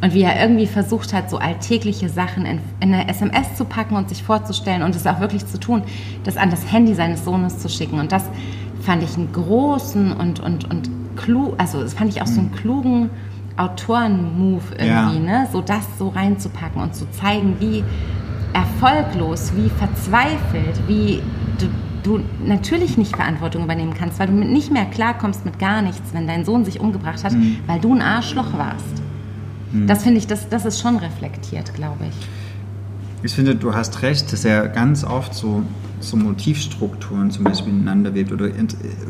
und wie er irgendwie versucht hat, so alltägliche Sachen in, in, eine SMS zu packen und sich vorzustellen und es auch wirklich zu tun, das an das Handy seines Sohnes zu schicken. Und das fand ich einen großen und, und, und klug, also das fand ich auch so einen klugen Autoren-Move irgendwie, ja. ne? so das so reinzupacken und zu zeigen, wie erfolglos, wie verzweifelt, wie du, du natürlich nicht Verantwortung übernehmen kannst, weil du nicht mehr klarkommst mit gar nichts, wenn dein Sohn sich umgebracht hat, mhm. weil du ein Arschloch warst. Mhm. Das finde ich, das, das ist schon reflektiert, glaube ich. Ich finde, du hast recht, dass er ganz oft so, so Motivstrukturen zum Beispiel ineinander webt oder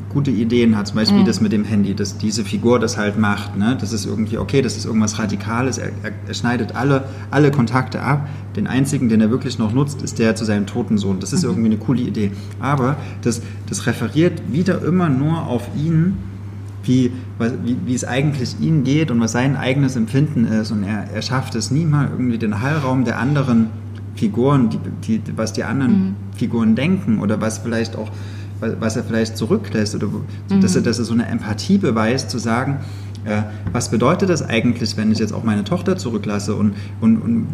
gute Ideen hat, zum Beispiel mhm. das mit dem Handy, dass diese Figur das halt macht. Ne? Das ist irgendwie, okay, das ist irgendwas Radikales, er, er, er, schneidet alle, alle Kontakte ab. Den einzigen, den er wirklich noch nutzt, ist der zu seinem toten Sohn. Das ist mhm. irgendwie eine coole Idee. Aber das, das referiert wieder immer nur auf ihn wie, wie, wie es eigentlich ihm geht und was sein eigenes Empfinden ist. Und er, er schafft es nie mal irgendwie den Hallraum der anderen Figuren, die, die, was die anderen mhm. Figuren denken oder was vielleicht auch, was er vielleicht zurücklässt oder mhm. dass, er, dass er so eine Empathie beweist, zu sagen, äh, was bedeutet das eigentlich, wenn ich jetzt auch meine Tochter zurücklasse und, und, und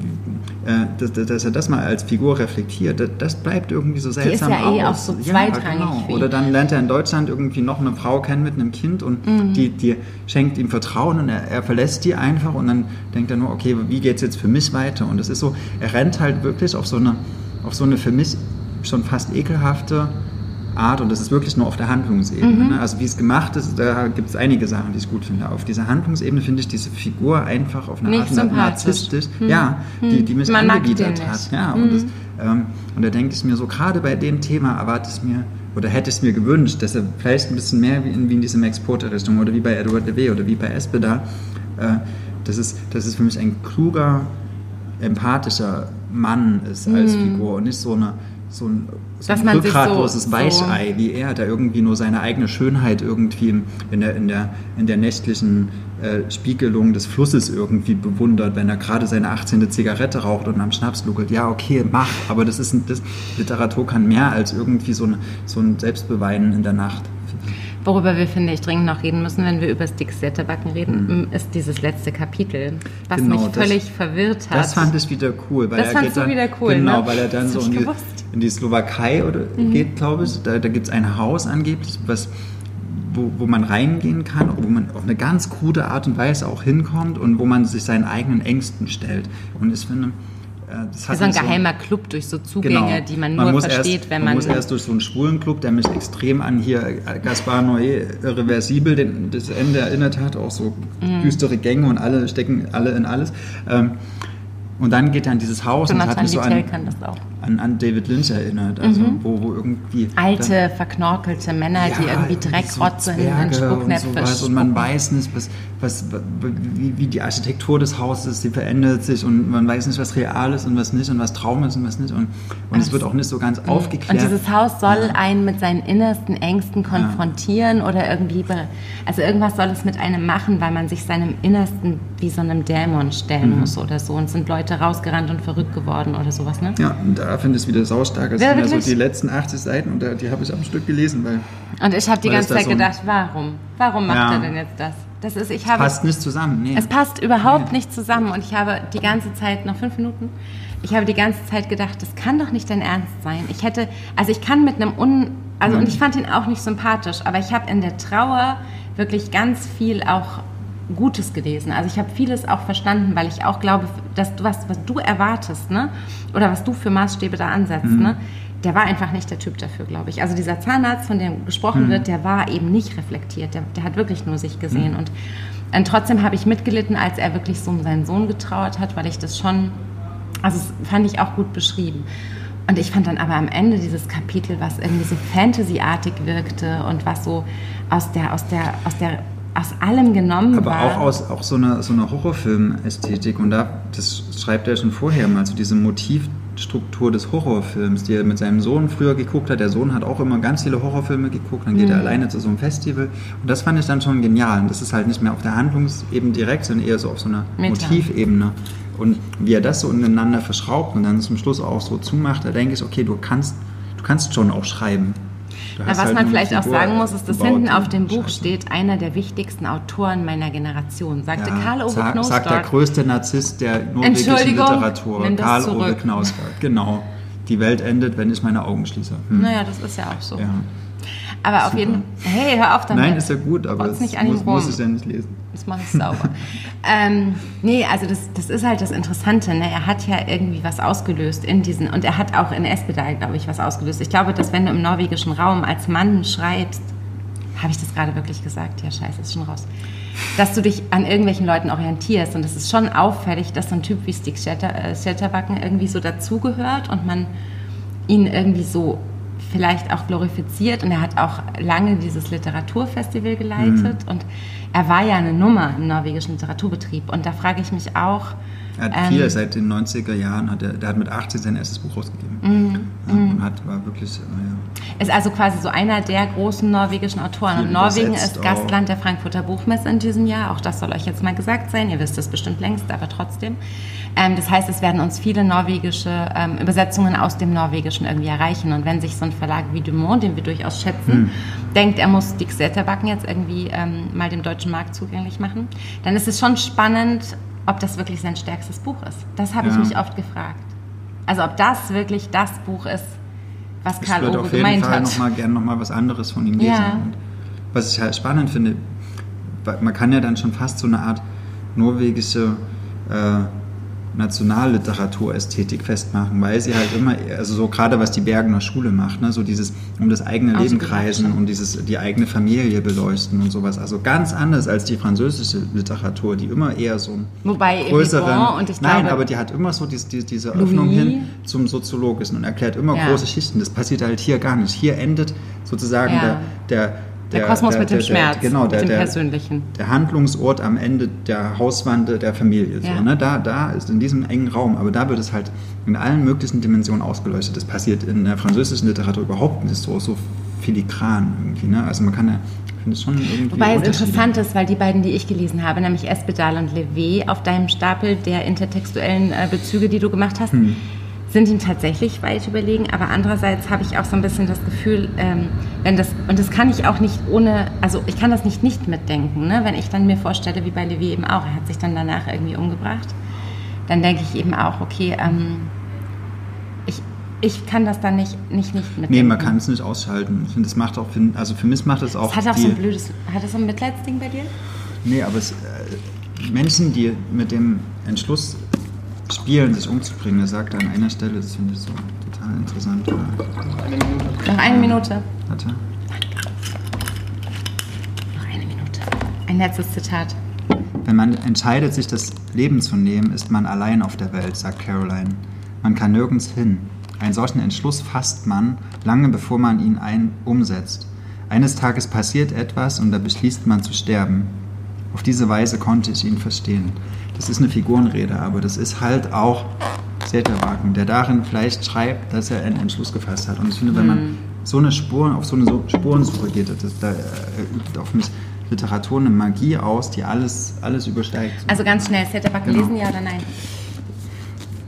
äh, dass, dass, er das mal als Figur reflektiert, das, das bleibt irgendwie so seltsam Die ist ja eh auch so zweitrangig. Ja, genau. Oder dann lernt er in Deutschland irgendwie noch eine Frau kennen mit einem Kind und mhm. die, die schenkt ihm Vertrauen und er, er, verlässt die einfach und dann denkt er nur, okay, wie geht es jetzt für mich weiter? Und es ist so, er rennt halt wirklich auf so eine, auf so eine für mich schon fast ekelhafte Art und das ist wirklich nur auf der Handlungsebene. Mhm. Ne? Also wie es gemacht ist, da gibt es einige Sachen, die ich gut finde. Auf dieser Handlungsebene finde ich diese Figur einfach auf eine Nicht Art narzisstisch, mhm. ja, die, die mich Man hat. Ja, mhm. und, das, ähm, und da denke ich mir so, gerade bei dem Thema erwarte ich mir oder hätte ich es mir gewünscht, dass er vielleicht ein bisschen mehr wie in, wie in diese Max Porter-Richtung oder wie bei Edward Levy oder wie bei Espeda, äh, das, ist, das ist für mich ein kluger, empathischer Mann ist als mhm. Figur und nicht so eine so ein, so ein rückgratloses so, Weichei, so wie er, der irgendwie nur seine eigene Schönheit irgendwie in der, in der, in der nächtlichen äh, Spiegelung des Flusses irgendwie bewundert, wenn er gerade seine 18. Zigarette raucht und am Schnaps luckelt. Ja, okay, mach, aber das ist das, Literatur kann mehr als irgendwie so ein, so ein Selbstbeweinen in der Nacht. Worüber wir, finde ich, dringend noch reden müssen, wenn wir über Sticks Backen reden, mhm. ist dieses letzte Kapitel, was genau, mich völlig das, verwirrt hat. Das fand ich wieder cool. Weil das fandst du wieder cool, Genau, ne? weil er dann so die, in die, Slowakei oder, mhm. geht, glaube ich. Da, da gibt es ein Haus angeblich, was wo, wo man reingehen kann, wo man auf eine ganz krude Art und Weise auch hinkommt und wo man sich seinen eigenen Ängsten stellt. Und ich finde, äh, das, ist ein geheimer so, Club durch so Zugänge, genau. die man nur man versteht, erst, wenn man. Man muss erst durch so einen schwulen Club, der mich extrem an hier äh, Gaspar Noé Reversibel, den, das Ende erinnert hat, auch so mm. düstere Gänge und alle stecken alle in alles. Ähm, und dann geht er in dieses Haus Jonathan und hat mich so an, kann das auch. An, an David Lynch erinnert. Also Mhm. wo, wo irgendwie. Alte, verknorkelte Männer, die irgendwie Dreckrotze in den Spucknäpfe und, sowas. und man weiß nicht, was, was, wie, wie die Architektur des Hauses ist, die verändert sich und man weiß nicht, was real ist und was nicht und was Traum ist und was nicht und, und es wird auch nicht so ganz aufgeklärt. Und dieses Haus soll einen mit seinen innersten Ängsten konfrontieren oder irgendwie, also irgendwas soll es mit einem machen, weil man sich seinem Innersten wie so einem Dämon stellen Mhm. muss oder so. Und sind Leute rausgerannt und verrückt geworden oder sowas, ne? ja, und da finde ich es wieder saustark. Das Ja, sind ja so wirklich? die letzten 80 Seiten und da, die habe ich am Stück gelesen, weil Und ich habe die es ganze Zeit so gedacht, warum? Warum macht Ja. er denn jetzt das? Das ist, ich habe, passt nicht zusammen. Nee. es passt überhaupt nicht zusammen und ich habe die ganze Zeit, noch fünf Minuten, ich habe die ganze Zeit gedacht, das kann doch nicht dein Ernst sein. Ich hätte, also ich kann mit einem Un, also Mhm. und ich fand ihn auch nicht sympathisch, aber ich habe in der Trauer wirklich ganz viel auch Gutes gelesen. Also ich habe vieles auch verstanden, weil ich auch glaube, dass du was, was du erwartest, ne, oder was du für Maßstäbe da ansetzt, Mhm. ne, der war einfach nicht der Typ dafür, glaube ich. Also dieser Zahnarzt, von dem gesprochen Mhm. wird, der war eben nicht reflektiert. Der, der hat wirklich nur sich gesehen. Und, und trotzdem habe ich mitgelitten, als er wirklich so um seinen Sohn getrauert hat, weil ich das schon, also das fand ich auch gut beschrieben. Und ich fand dann aber am Ende dieses Kapitel, was irgendwie so Fantasy-artig wirkte und was so aus der, aus der, aus der, aus allem genommen Aber war. auch aus auch so einer so eine Horrorfilm-Ästhetik und da, das schreibt er schon vorher mal, so diese Motivstruktur des Horrorfilms, die er mit seinem Sohn früher geguckt hat. Der Sohn hat auch immer ganz viele Horrorfilme geguckt, dann geht Mhm. er alleine zu so einem Festival und das fand ich dann schon genial. Und das ist halt nicht mehr auf der Handlungsebene direkt, sondern eher so auf so einer. Motivebene. Und wie er das so ineinander verschraubt und dann zum Schluss auch so zumacht, da denke ich, okay, du kannst, du kannst schon auch schreiben. Na, was halt man vielleicht auch Figur sagen muss, ist, dass hinten auf dem Buch scheiße. steht, einer der wichtigsten Autoren meiner Generation, sagte Ja, Karl-Ove sag, sagt der größte Narzisst der norwegischen Literatur, Karl-Ove zurück. Knausgard. Genau. Die Welt endet, wenn ich meine Augen schließe. Hm. Naja, das ist ja auch so. Ja. Aber auf Super. jeden Hey, hör auf damit. Nein, ist ja gut, aber das nicht muss, muss ich ja nicht lesen. Das mache ich sauber. ähm, nee, also das, das ist halt das Interessante. Ne? Er hat ja irgendwie was ausgelöst in diesen, und er hat auch in Espedal, glaube ich, was ausgelöst. Ich glaube, dass wenn du im norwegischen Raum als Mann schreibst, habe ich das gerade wirklich gesagt? Ja, scheiße, ist schon raus. Dass du dich an irgendwelchen Leuten orientierst. Und es ist schon auffällig, dass so ein Typ wie Stig Schetter, äh, Schetterbacken irgendwie so dazugehört und man ihn irgendwie so vielleicht auch glorifiziert und er hat auch lange dieses Literaturfestival geleitet und er war ja eine Nummer im norwegischen Literaturbetrieb. Und da frage ich mich auch, Er hat Ähm, viel seit den 90er Jahren, hat er, der hat mit 18 sein erstes Buch rausgegeben. Mhm, ja, und hat, war wirklich, äh, ja. ist also quasi so einer der großen norwegischen Autoren Viel und Norwegen ist. Gastland der Frankfurter Buchmesse in diesem Jahr, auch das soll euch jetzt mal gesagt sein, ihr wisst es bestimmt längst, aber trotzdem. Ähm, das heißt, es werden uns viele norwegische ähm, Übersetzungen aus dem Norwegischen irgendwie erreichen und wenn sich so ein Verlag wie Dumont, den wir durchaus schätzen, Hm. denkt, er muss Dick Zetterbacken jetzt irgendwie ähm, mal dem deutschen Markt zugänglich machen, dann ist es schon spannend, ob das wirklich sein stärkstes Buch ist. Das habe ich Ja. mich oft gefragt. Also ob das wirklich das Buch ist, was Ich Karl würde Ove auf jeden gemeint Fall hat. noch mal gerne noch mal was anderes von ihm lesen. Ja. Was ich halt spannend finde, man kann ja dann schon fast so eine Art norwegische äh, Nationalliteraturästhetik festmachen, weil sie halt immer, also so gerade was die Bergener Schule macht, ne, so dieses um das eigene Leben kreisen und dieses die eigene Familie beleuchten und sowas. Also ganz anders als die französische Literatur, die immer eher so Wobei größeren. Und ich nein, glaube- aber die hat immer so diese, diese, diese Öffnung Louis. hin zum Soziologischen und erklärt immer Ja. große Schichten. Das passiert halt hier gar nicht. Hier endet sozusagen Ja. der, der, Der Kosmos mit dem Schmerz, genau, der, mit dem der, Persönlichen. der Handlungsort am Ende der Hauswand der Familie. So, Ja. ne? da, da ist in diesem engen Raum, aber da wird es halt in allen möglichen Dimensionen ausgeleuchtet. Das passiert in der französischen Literatur überhaupt nicht so, so filigran irgendwie. Ne? Also man kann ja. Wobei es interessant ist, weil die beiden, die ich gelesen habe, nämlich Espedal und Levé, auf deinem Stapel der intertextuellen äh, Bezüge, die du gemacht hast, Hm. Sind ihm tatsächlich weit überlegen. Aber andererseits habe ich auch so ein bisschen das Gefühl, ähm, wenn das, und das kann ich auch nicht ohne, also ich kann das nicht nicht mitdenken, ne? wenn ich dann mir vorstelle, wie bei Levé eben auch, er hat sich dann danach irgendwie umgebracht, dann denke ich eben auch, okay, ähm, ich, ich kann das dann nicht nicht, nicht mitdenken. Nee, man kann es nicht ausschalten. Ich finde, das macht auch, für, also für mich macht es auch. Es hat auch die, so ein blödes, hat das so ein Mitleidsding bei dir? Nee, aber es, äh, Menschen, die mit dem Entschluss spielen, sich umzubringen, er sagt an einer Stelle, das finde ich so total interessant. Oder, Eine Minute. Noch eine Minute. warte. Noch eine Minute. Ein letztes Zitat. Wenn man entscheidet, sich das Leben zu nehmen, ist man allein auf der Welt, sagt Caroline. Man kann nirgends hin. Einen solchen Entschluss fasst man, lange bevor man ihn ein umsetzt. Eines Tages passiert etwas und da beschließt man zu sterben. Auf diese Weise konnte ich ihn verstehen. Das ist eine Figurenrede, aber das ist halt auch Wagen, der darin vielleicht schreibt, dass er einen Entschluss gefasst hat. Und ich finde, wenn man mhm. so eine Spuren, auf so eine Spurensuche geht, das, da übt auf mich Literatur eine Magie aus, die alles, alles übersteigt. Also ganz schnell, Zetterback genau. lesen, ja oder nein?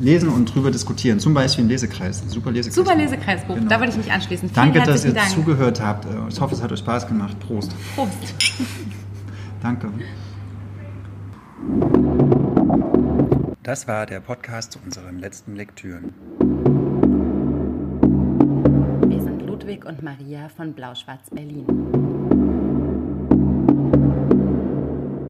Lesen und drüber diskutieren, zum Beispiel im Lesekreis. Super Lesekreis. Super Lesekreisbuch, genau. da würde ich mich anschließen. Vielen Danke, dass ihr Dank. zugehört habt. Ich hoffe, es hat euch Spaß gemacht. Prost. Prost. Danke. Das war der Podcast zu unseren letzten Lektüren. Wir sind Ludwig und Maria von Blau-Schwarz Berlin.